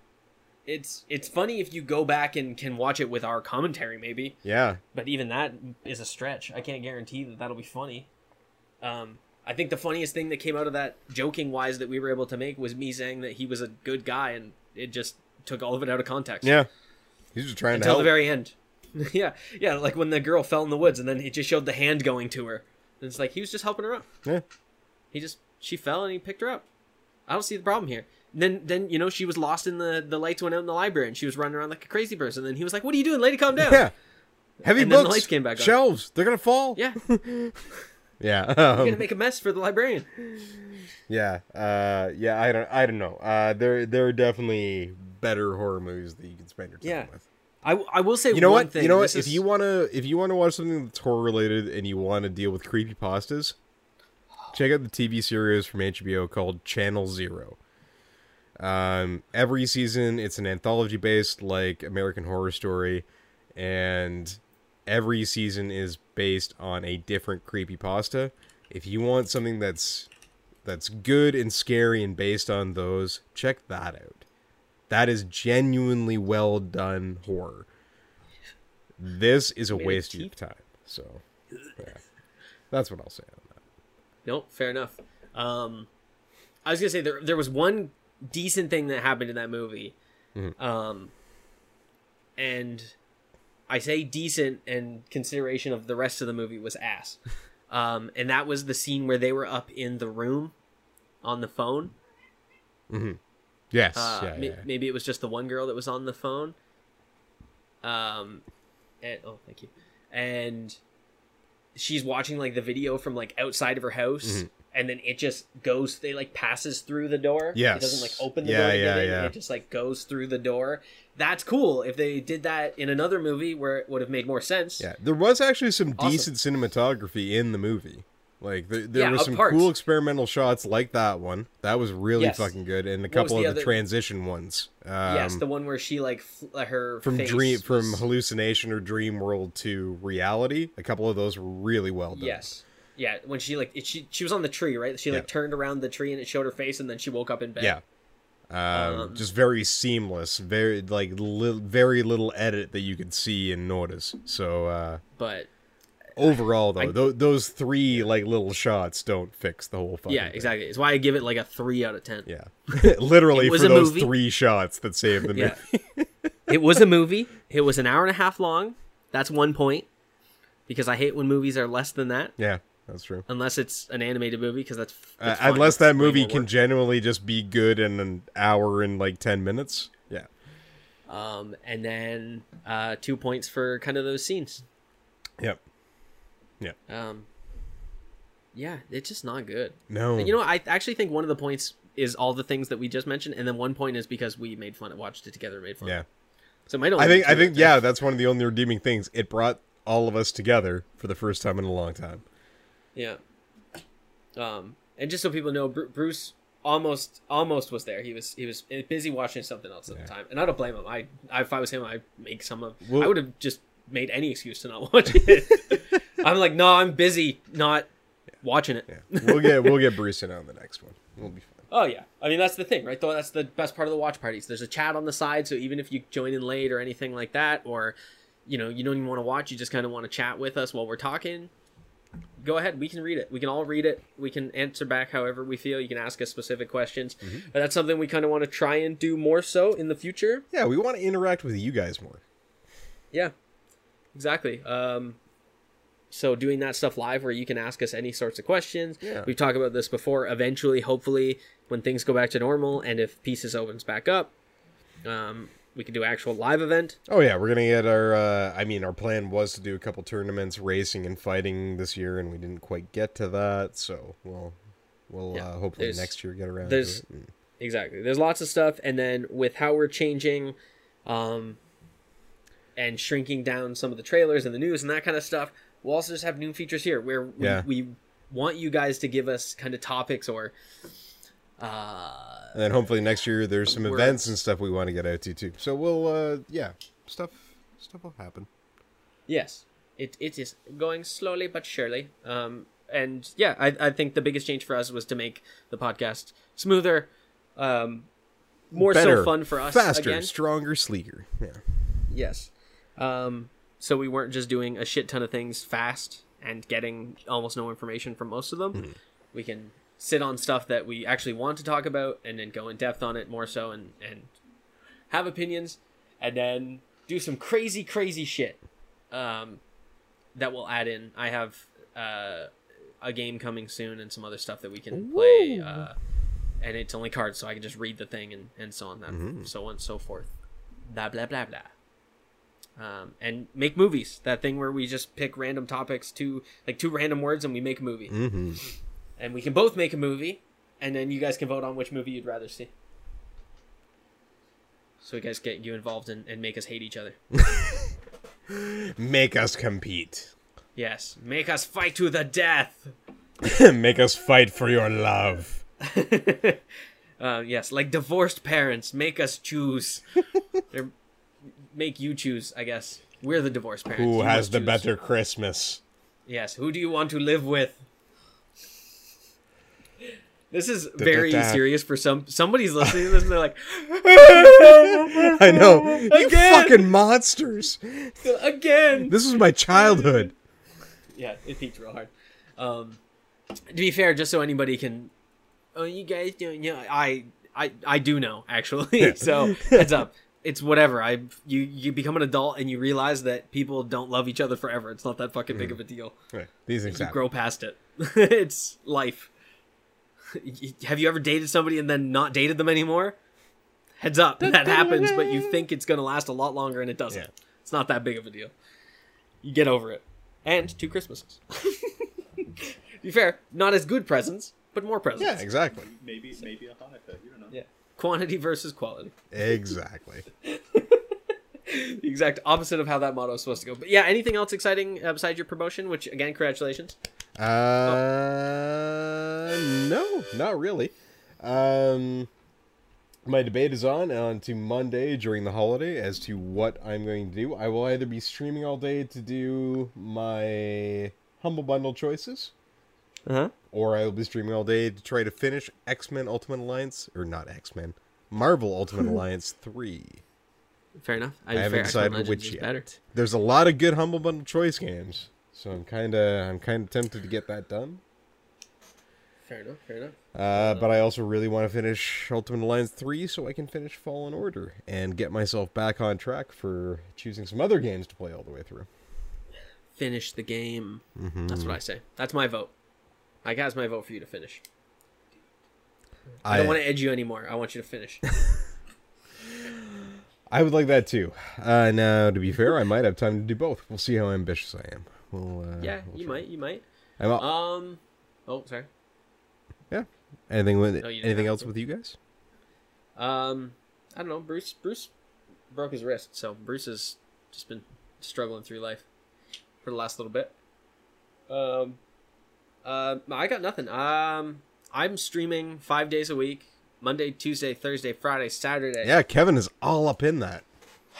C: It's it's funny if you go back and can watch it with our commentary, maybe.
D: Yeah,
C: But even that is a stretch. I can't guarantee that that'll be funny. Um, I think the funniest thing that came out of that, joking wise, that we were able to make was me saying that he was a good guy, and it just took all of it out of context.
D: yeah. He's just trying to
C: Until
D: help.
C: the very end. yeah, yeah, like when the girl fell in the woods, and then he just showed the hand going to her. And it's like he was just helping her up.
D: Yeah.
C: He just she fell and he picked her up. I don't see the problem here. Then then you know she was lost in the the lights went out in the library and she was running around like a crazy person. And then he was like, "What are you doing, lady? Calm down."
D: Yeah. Heavy
C: And then the
D: books.
C: lights came back on.
D: Shelves. They're gonna fall.
C: Yeah,
D: Yeah.
C: you're
D: um,
C: gonna make a mess for the librarian.
D: Yeah, uh, yeah, I don't, I don't know. Uh, there, there are definitely better horror movies that you can spend your time
C: Yeah.
D: with.
C: I, I will say
D: You know
C: one
D: what?
C: thing.
D: You know what? If you wanna if you wanna watch something that's horror related and you want to deal with creepy pastas, check out the TV series from HBO called Channel Zero. Um, every season it's an anthology based like American Horror Story, and every season is based on a different creepy pasta. If you want something that's that's good and scary and based on those, check that out. That is genuinely well done horror. This is a
C: Made
D: waste of time. So, yeah. That's what I'll say on that.
C: No, fair enough. Um, I was gonna say there there was one decent thing that happened in that movie,
D: Mm-hmm.
C: um, and I say decent in consideration of the rest of the movie was ass. Um, and that was the scene where they were up in the room on the phone.
D: Yes.
C: Uh,
D: yeah,
C: may-
D: yeah.
C: Maybe it was just the one girl that was on the phone. Um, and oh, thank you. And she's watching like the video from like outside of her house,
D: Mm-hmm.
C: And then it just goes. They like passes through the door.
D: yeah
C: it doesn't like open the
D: Yeah,
C: door to
D: yeah,
C: get in.
D: yeah.
C: It just like goes through the door. That's cool. If they did that in another movie, where it would have made more sense.
D: Yeah, there was actually some
C: Awesome.
D: decent cinematography in the movie. Like there, there
C: Yeah,
D: was some
C: parts.
D: cool experimental shots like that one. That was really
C: Yes.
D: fucking good, and a
C: What
D: couple
C: the
D: of the
C: other-
D: transition ones. Um,
C: yes, the one where she like fl- uh, her
D: from dream from hallucination or dream world to reality. A couple of those were really well done.
C: Yes. Yeah, when she like it, she she was on the tree, right? She like
D: Yeah.
C: turned around the tree and it showed her face, and then she woke up in bed.
D: Yeah. Um,
C: Um,
D: just very seamless, very like li- very little edit that you could see and notice. So uh,
C: But
D: overall, though,
C: I-
D: tho- those three like little shots don't fix the whole fucking.
C: yeah,
D: thing.
C: exactly. It's why I give it like a three out of ten.
D: Yeah, literally for those
C: movie.
D: three shots that saved the movie.
C: Yeah. it was a movie. It was an hour and a half long. That's one point. Because I hate when movies are less than that,
D: Yeah, that's true.
C: unless it's an animated movie. Because that's,
D: Uh,
C: that's fine.
D: unless that movie can
C: work.
D: genuinely just be good in an hour and like ten minutes. Yeah,
C: Um, and then uh, two points for kind of those scenes.
D: yep, yep.
C: Um, yeah, it's just not good.
D: No,
C: You know, I actually think one of the points is all the things that we just mentioned, and then one point is because we made fun, of, watched it together, made fun.
D: yeah.
C: So it might only
D: I think I think yeah, that's one of the only redeeming things. It brought all of us together for the first time in a long time.
C: Yeah. Um, and just so people know, Bru- Bruce almost almost was there. He was he was busy watching something else at the time, and I don't blame him. I, I if I was him, I'd make some of.
D: Well-
C: I would have just made any excuse to not watch it. I'm like, no, I'm busy, not watching it.
D: Yeah, we'll get we'll get Bruce in on the next one. We'll be fine.
C: Oh yeah, I mean that's the thing, right? Though that's the best part of the watch parties. There's a chat on the side, so even if you join in late or anything like that, or you know you don't even want to watch, you just kind of want to chat with us while we're talking. Go ahead, we can read it. We can all read it. We can answer back however we feel. You can ask us specific questions. But that's something we kind of want to try and do more so in the future.
D: Yeah, we want to interact with you guys more.
C: Yeah, exactly. Um, so doing that stuff live where you can ask us any sorts of questions.
D: Yeah.
C: We've talked about this before. Eventually, hopefully, when things go back to normal and if Pieces opens back up, um, we can do actual live event.
D: Oh yeah, we're gonna get our. Uh, I mean, our plan was to do a couple tournaments, racing and fighting this year, and we didn't quite get to that. So we'll we'll
C: Yeah,
D: uh, hopefully next year get around to
C: there's-
D: and-
C: Exactly. There's lots of stuff, and then with how we're changing, um, and shrinking down some of the trailers and the news and that kind of stuff, we'll also just have new features here where we,
D: Yeah.
C: we want you guys to give us kind of topics or. Uh,
D: And then hopefully next year there's some events and stuff we want to get out to too. So we'll uh yeah, stuff stuff will happen.
C: Yes, it it is going slowly but surely. Um, and yeah, I I think the biggest change for us was to make the podcast smoother, um, more
D: Better,
C: so fun for us
D: faster,
C: again.
D: stronger, sleeker. Yeah.
C: Yes, um, so we weren't just doing a shit ton of things fast and getting almost no information from most of them.
D: Mm-hmm.
C: We can sit on stuff that we actually want to talk about and then go in depth on it more so and and have opinions and then do some crazy crazy shit um, that we'll add in. I have uh, a game coming soon and some other stuff that we can play. Uh, and it's only cards, so I can just read the thing and, and so on, that
D: Mm-hmm.
C: so on and so forth. Blah blah blah blah. Um, and make movies. That thing where we just pick random topics, two like two random words, and we make a movie.
D: Mm-hmm.
C: And we can both make a movie, and then you guys can vote on which movie you'd rather see. So you guys get you involved and, and make us hate each other.
D: Make us compete.
C: Yes, make us fight to the death.
D: Make us fight for your love.
C: Uh, yes, like divorced parents, make us choose. Make you choose, I guess. We're the divorced parents.
D: Who
C: You
D: has the
C: choose.
D: better Christmas?
C: Yes, who do you want to live with? This is very
D: Da-da-da.
C: serious for some. Somebody's listening to this and they're like,
D: I know. You
C: Again!
D: fucking monsters.
C: again.
D: This was my childhood.
C: Yeah, it peaked real hard. Um, to be fair, just so anybody can, oh, you guys don't know. I, I, I do know actually. so heads up. It's whatever. I you you become an adult and you realize that people don't love each other forever. It's not that fucking big of a deal.
D: Right, These things
C: You
D: happen.
C: grow past it. it's life. Have you ever dated somebody and then not dated them anymore? Heads up, that happens, but you think it's gonna last a lot longer and it doesn't.
D: Yeah.
C: It's not that big of a deal. You get over it. And two Christmases. to be fair, not as good presents, but more presents.
D: Yeah, exactly.
E: Maybe maybe a Hanukkah. You don't know.
C: Yeah. Quantity versus quality.
D: Exactly.
C: The exact opposite of how that motto is supposed to go. But yeah, anything else exciting uh, besides your promotion? Which again, congratulations.
D: Uh, no, not really. Um, my debate is on on to Monday during the holiday as to what I'm going to do. I will either be streaming all day to do my humble bundle choices,
C: Uh huh.
D: or I will be streaming all day to try to finish X Men Ultimate Alliance, or not X Men, Marvel Ultimate Alliance three.
C: Fair enough.
D: I haven't
C: fair,
D: decided which yet.
C: better.
D: There's a lot of good humble bundle choice games, so I'm kind of I'm kind of tempted to get that done.
C: Fair enough. Fair enough.
D: Uh, but I also really want to finish Ultimate Alliance 3 so I can finish Fallen Order and get myself back on track for choosing some other games to play all the way through.
C: Finish the game.
D: Mm-hmm.
C: That's what I say. That's my vote. I got my vote for you to finish. I, don't want to edge you anymore. I want you to finish.
D: I would like that too. Uh, now, to be fair, I might have time to do both. We'll see how ambitious I am. We'll, uh,
C: yeah,
D: we'll
C: you
D: try.
C: might. You might.
D: I'm up.
C: Um. Oh, sorry.
D: yeah. Anything with
C: No,
D: anything else
C: to.
D: with you guys?
C: Um. I don't know. Bruce. Bruce broke his wrist, so Bruce has just been struggling through life for the last little bit. Um. Uh. I got nothing. Um. I'm streaming five days a week. Monday, Tuesday, Thursday, Friday, Saturday.
D: Yeah, Kevin is all up in that.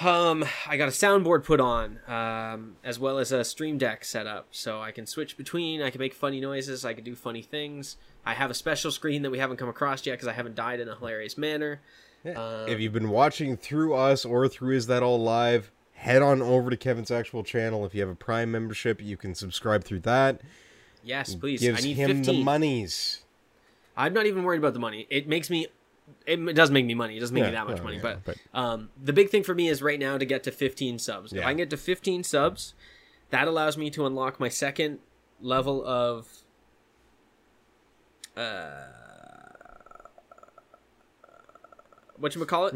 C: Um, I got a soundboard put on, um, as well as a stream deck set up, so I can switch between. I can make funny noises. I can do funny things. I have a special screen that we haven't come across yet because I haven't died in a hilarious manner. Um,
D: if you've been watching through us or through Is That All Live, head on over to Kevin's actual channel. If you have a Prime membership, you can subscribe through that.
C: Yes, please.
D: Gives
C: I need
D: him
C: fifteen.
D: the monies.
C: I'm not even worried about the money. It makes me. It does make me money. It doesn't make me that much money,
D: yeah,
C: but,
D: but-
C: um, the big thing for me is right now to get to 15 subs. If I can get to 15 subs, that allows me to unlock my second level of. Uh, what you call it?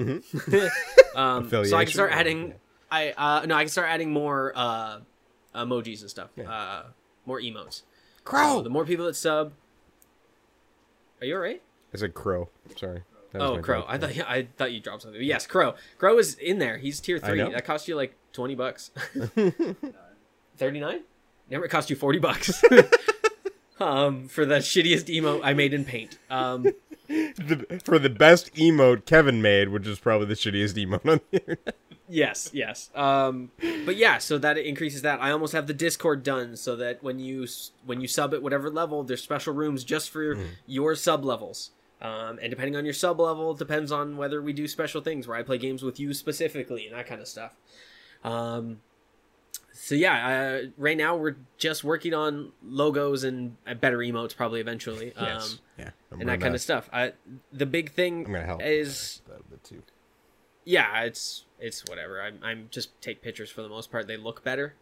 C: um, so I can start adding. I uh, no, I can start adding more uh, emojis and stuff. Uh, more emotes.
D: Crow.
C: So the more people that sub. Are you alright?
D: I said crow. Sorry. That
C: Oh, Crow.
D: joke.
C: I thought yeah, I thought you dropped something. But yes, Crow. Crow is in there. He's tier three. That cost you like twenty bucks. Thirty nine. Never cost you forty bucks. um, for the shittiest emote I made in Paint. Um,
D: The- for the best emote Kevin made, which is probably the shittiest emote on the internet.
C: Yes, yes. Um, but yeah, so that increases that. I almost have the Discord done so that when you when you sub at whatever level, there's special rooms just for your sub levels. Um, and depending on your sub level, it depends on whether we do special things where I play games with you specifically and that kind of stuff. Um, so yeah, uh, right now we're just working on logos and better emotes probably eventually. Um,
D: yeah.
C: And that kind of stuff. I, the big thing
D: I'm gonna help
C: is
D: that a bit too.
C: Yeah, it's it's whatever. I'm I'm just take pictures for the most part. They look better.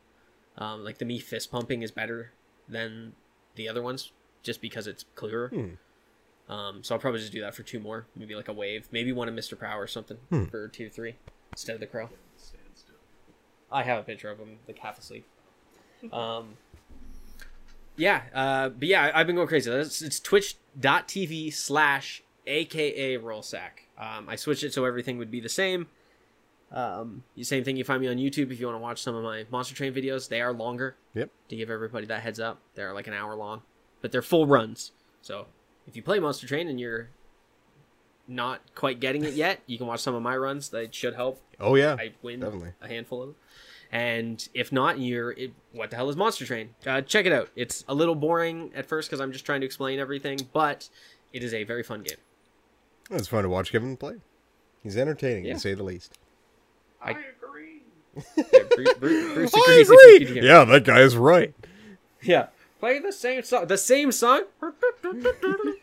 C: Um, like the me fist pumping is better than the other ones, just because it's clearer.
D: Hmm.
C: Um, so I'll probably just do that for two more, maybe like a wave, maybe one of Mister Power or something
D: Hmm.
C: for tier three instead of the crow. I have a picture of him like half asleep. Um, yeah, uh, but yeah, I- I've been going crazy. It's, it's twitch.tv slash aka rollsack. Um, I switched it so everything would be the same. Um, the same thing. You find me on YouTube if you want to watch some of my Monster Train videos. They are longer.
D: Yep.
C: To give everybody that heads up, they're like an hour long, but they're full runs. So if you play Monster Train and you're not quite getting it yet, you can watch some of my runs. That should help.
D: Oh yeah.
C: I win
D: definitely.
C: a handful of them. And if not, you're it, what the hell is Monster Train? Uh, check it out. It's a little boring at first because I'm just trying to explain everything, but it is a very fun game.
D: It's fun to watch Kevin play. He's entertaining,
C: Yeah.
D: to say the least.
C: I-
E: agree.
C: Yeah, Bruce, Bruce, Bruce
D: I
C: agrees if you could
D: agree. Yeah, that guy's right.
C: Yeah. Play the same song. The same song.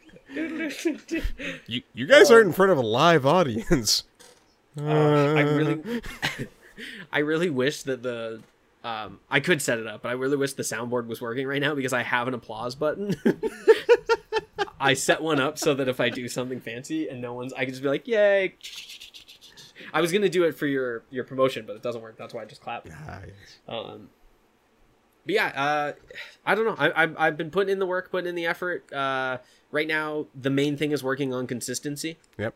D: You, you guys aren't in front of a live audience.
C: Uh, I really, I really wish that the, um, I could set it up, but I really wish the soundboard was working right now because I have an applause button. I set one up so that if I do something fancy and no one's, I can just be like, "Yay!" I was gonna do it for your your promotion, but it doesn't work. That's why I just clapped.
D: Ah, yes.
C: Um, but yeah, uh, I don't know. I, I've I've been putting in the work, putting in the effort. Uh, right now, the main thing is working on consistency.
D: Yep.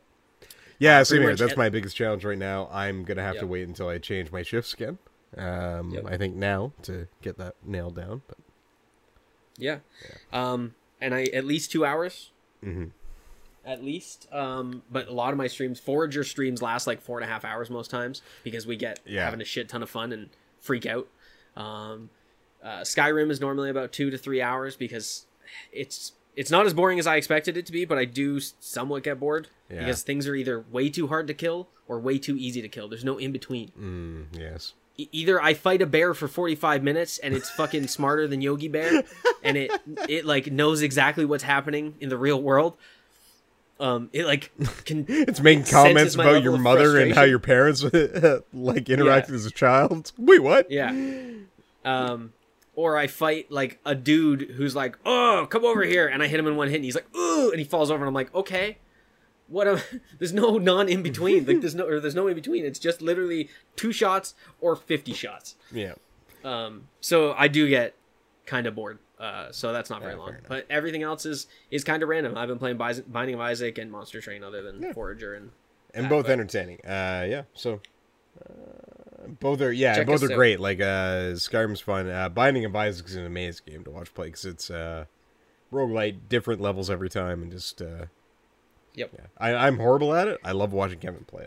D: Yeah,
C: Uh,
D: same here. That's my biggest challenge right now. I'm gonna have to wait until I change my shifts again. Um,
C: Yep.
D: I think now to get that nailed down. But
C: Yeah. Um, and I at least two hours.
D: Mhm.
C: At least. Um, but a lot of my streams, Forager streams, last like four and a half hours most times because we get
D: Yeah.
C: having a shit ton of fun and freak out. Um, uh, Skyrim is normally about two to three hours because it's it's not as boring as I expected it to be, but I do somewhat get bored
D: Yeah.
C: because things are either way too hard to kill or way too easy to kill. There's no in between.
D: mm, yes.
C: Either I fight a bear for 45 minutes and it's fucking smarter than Yogi Bear and it it like knows exactly what's happening in the real world. Um it like can
D: It's making comments about your mother and how your parents like interacted as a child. Wait, what?
C: yeah. Um or I fight like a dude who's like, "Oh, come over here." And I hit him in one hit and he's like, "Ooh," and he falls over and I'm like, "Okay." What a, there's no non in between. Like there's no or there's no in between. It's just literally two shots or 50 shots.
D: Yeah.
C: Um, so I do get kind of bored. Uh, so that's not very long. But everything else is is kind of random. I've been playing Binding of Isaac and Monster Train, other than Forager and
D: and
C: that,
D: both
C: but-
D: entertaining. Uh, yeah. So uh, both are yeah,
C: Check
D: both are
C: out.
D: great. Like uh, Skyrim's fun. Uh, Binding of Isaac is an amazing game to watch play because it's uh, roguelite, different levels every time, and just uh,
C: Yep.
D: yeah. I, I'm horrible at it. I love watching Kevin play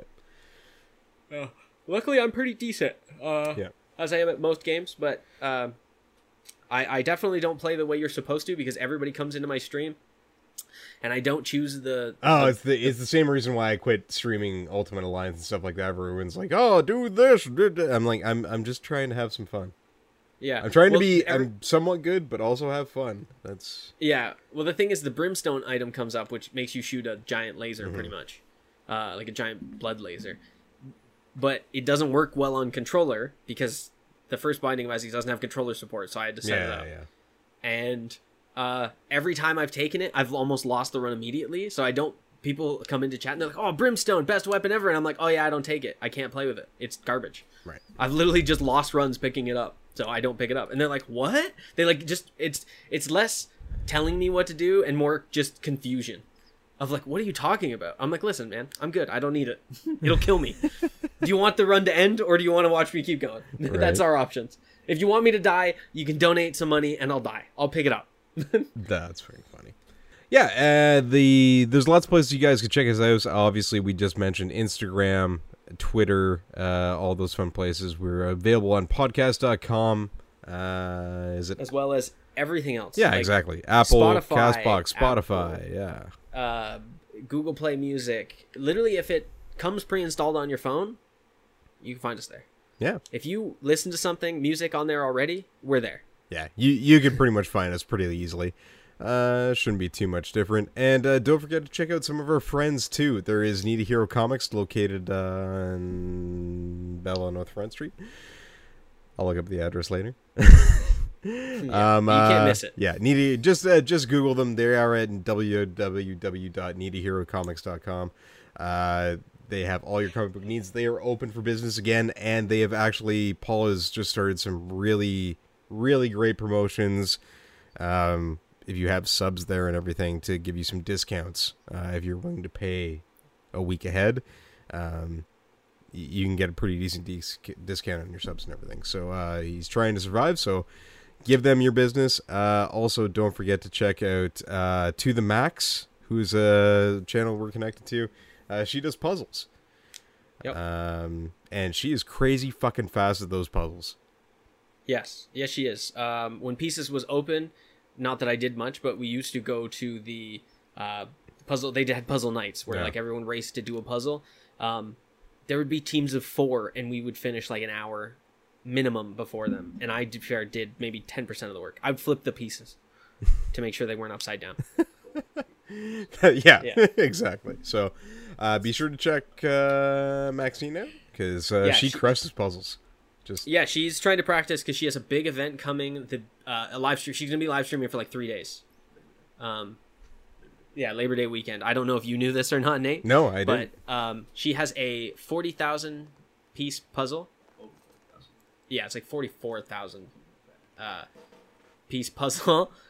D: it.
C: luckily I'm pretty decent. Uh,
D: Yeah.
C: as I am at most games, but um, I I definitely don't play the way you're supposed to because everybody comes into my stream, and I don't choose the.
D: Oh,
C: the-
D: it's the it's the same reason why I quit streaming Ultimate Alliance and stuff like that. Everyone's like, "Oh, do this." do that." I'm like, I'm I'm just trying to have some fun.
C: Yeah.
D: I'm trying
C: Well,
D: to be
C: every-
D: I'm somewhat good, but also have fun. That's
C: Yeah. Well, the thing is, the brimstone item comes up, which makes you shoot a giant laser, pretty
D: Mm-hmm.
C: much, uh, like a giant blood laser. But it doesn't work well on controller because the first Binding of Isaac doesn't have controller support, so I had to set it
D: yeah,
C: up.
D: yeah.
C: And uh, every time I've taken it, I've almost lost the run immediately. So I don't. People come into chat and they're like, "Oh, brimstone, best weapon ever," and I'm like, "Oh yeah, I don't take it. I can't play with it. It's garbage."
D: Right.
C: I've literally just lost runs picking it up, so I don't pick it up. And they're like, "What?" They like just it's it's less telling me what to do and more just confusion of like, "What are you talking about?" I'm like, "Listen, man, I'm good. I don't need it. It'll kill me. do you want the run to end or do you want to watch me keep going?" That's our options. If you want me to die, you can donate some money and I'll die. I'll pick it up.
D: That's very funny. Yeah, uh, the there's lots of places you guys can check us out. Obviously, we just mentioned Instagram, Twitter, uh, all those fun places. We're available on podcast.com. Uh, is it?
C: as well as everything else.
D: Yeah,
C: Like,
D: exactly. Apple,
C: Spotify,
D: Castbox, Spotify.
C: Apple.
D: Yeah.
C: Uh, Google Play Music. Literally, if it comes pre-installed on your phone, you can find us there.
D: Yeah.
C: If you listen to something music on there already, we're there.
D: Yeah, you you can pretty much find us pretty easily. Uh, shouldn't be too much different. And uh, don't forget to check out some of our friends too. There is Need a Hero Comics located uh, in Bella North Front Street. I'll look up the address later.
C: Yeah,
D: Um,
C: you can't
D: uh,
C: miss it.
D: Yeah, needy. Just uh, just Google them. They are at www.needyherocomics.com. Uh, they have all your comic book needs. They are open for business again, and they have actually Paul has just started some really really great promotions. Um, if you have subs there and everything to give you some discounts uh, if you're willing to pay a week ahead. Um, you can get a pretty decent dis- discount on your subs and everything. So uh, he's trying to survive. So give them your business. Uh, also, don't forget to check out uh, To the Max, who's a channel we're connected to. Uh, she does puzzles.
C: Yep.
D: Um, and she is crazy fucking fast at those puzzles.
C: Yes, yes, she is. Um, when Pieces was open, not that I did much, but we used to go to the uh, puzzle. They had puzzle nights where
D: Yeah.
C: like everyone raced to do a puzzle. Um, there would be teams of four, and we would finish like an hour minimum before them. And I did, fair did maybe ten percent of the work. I'd flip the pieces to make sure they weren't upside down.
D: yeah,
C: Yeah.
D: exactly. So uh, be sure to check uh, Maxine out because uh,
C: Yeah,
D: she,
C: she-
D: crushes puzzles. Just
C: Yeah, she's trying to practice because she has a big event coming. The uh, a live stream. She's gonna be live streaming for like three days. Um, yeah, Labor Day weekend. I don't know if you knew this or not, Nate.
D: no, I didn't.
C: But um, she has a forty thousand piece puzzle. Yeah, it's like forty four thousand uh, piece puzzle.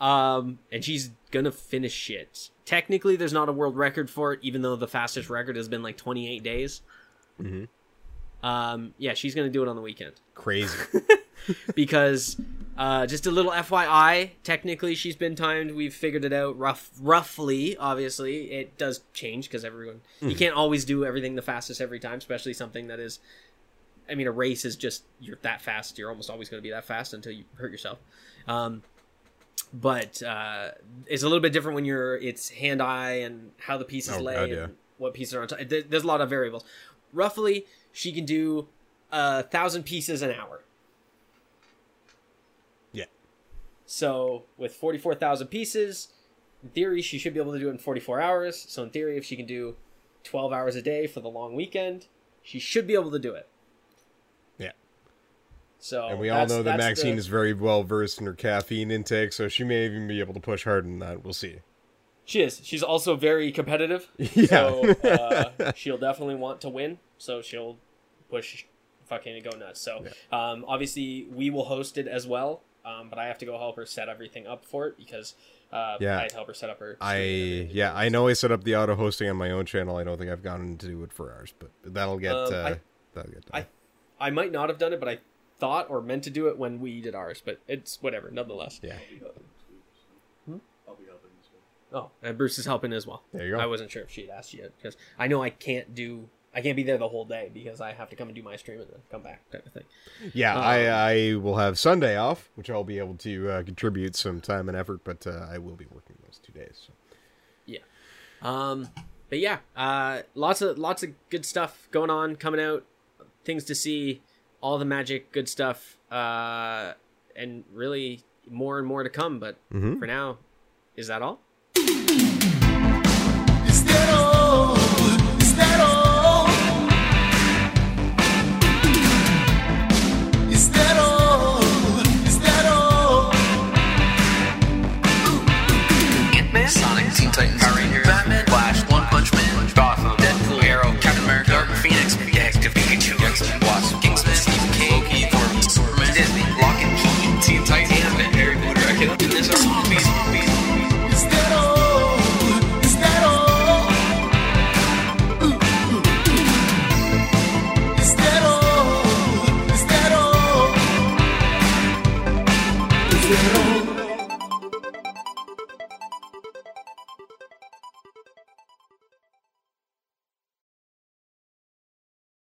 C: Um, and she's gonna finish it. Technically, there's not a world record for it, even though the fastest record has been like twenty eight days.
D: Mhm.
C: Um, yeah, she's gonna do it on the weekend
D: Crazy.
C: because uh, just a little FYI, technically she's been timed. We've figured it out rough, roughly. Obviously, it does change because everyone you can't always do everything the fastest every time, especially something that is. I mean, a race is just you're that fast. You're almost always going to be that fast until you hurt yourself. Um, but uh, it's a little bit different when you're it's hand eye and how the pieces
D: Oh,
C: lay
D: God,
C: and
D: yeah.
C: what pieces are on top. There's a lot of variables. Roughly, she can do a thousand pieces an hour.
D: yeah.
C: So with 44,000 pieces, in theory, she should be able to do it in 44 hours. So in theory, if she can do 12 hours a day for the long weekend, she should be able to do it.
D: Yeah.
C: So
D: And we all know that Maxine
C: the-
D: is very well versed in her caffeine intake, so she may even be able to push harder than that. We'll see.
C: She is. She's also very competitive.
D: Yeah.
C: So uh, she'll definitely want to win. So she'll push fucking and go nuts. So um, obviously we will host it as well. Um, but I have to go help her set everything up for it because uh,
D: Yeah.
C: I had to help her set up her.
D: I
C: stream and everything.
D: yeah, I know I set up the auto hosting on my own channel. I don't think I've gone to do it for ours, but that'll get
C: Um,
D: uh,
C: I-
D: that'll get done.
C: I I might not have done it, but I thought or meant to do it when we did ours. But it's whatever, nonetheless.
D: yeah.
E: I'll be helping.
C: Oh, and Bruce is helping as well.
D: There you go.
C: I wasn't sure if she'd asked you yet because I know I can't do. I can't be there the whole day because I have to come and do my stream and then come back, type of thing.
D: Yeah,
C: Um,
D: I I will have Sunday off, which I'll be able to uh, contribute some time and effort, but uh, I will be working those two days. So.
C: Um, but yeah, uh, lots of lots of good stuff going on, coming out, things to see, all the magic, good stuff, uh, and really more and more to come. But
D: Mhm.
C: for now,
B: is that all?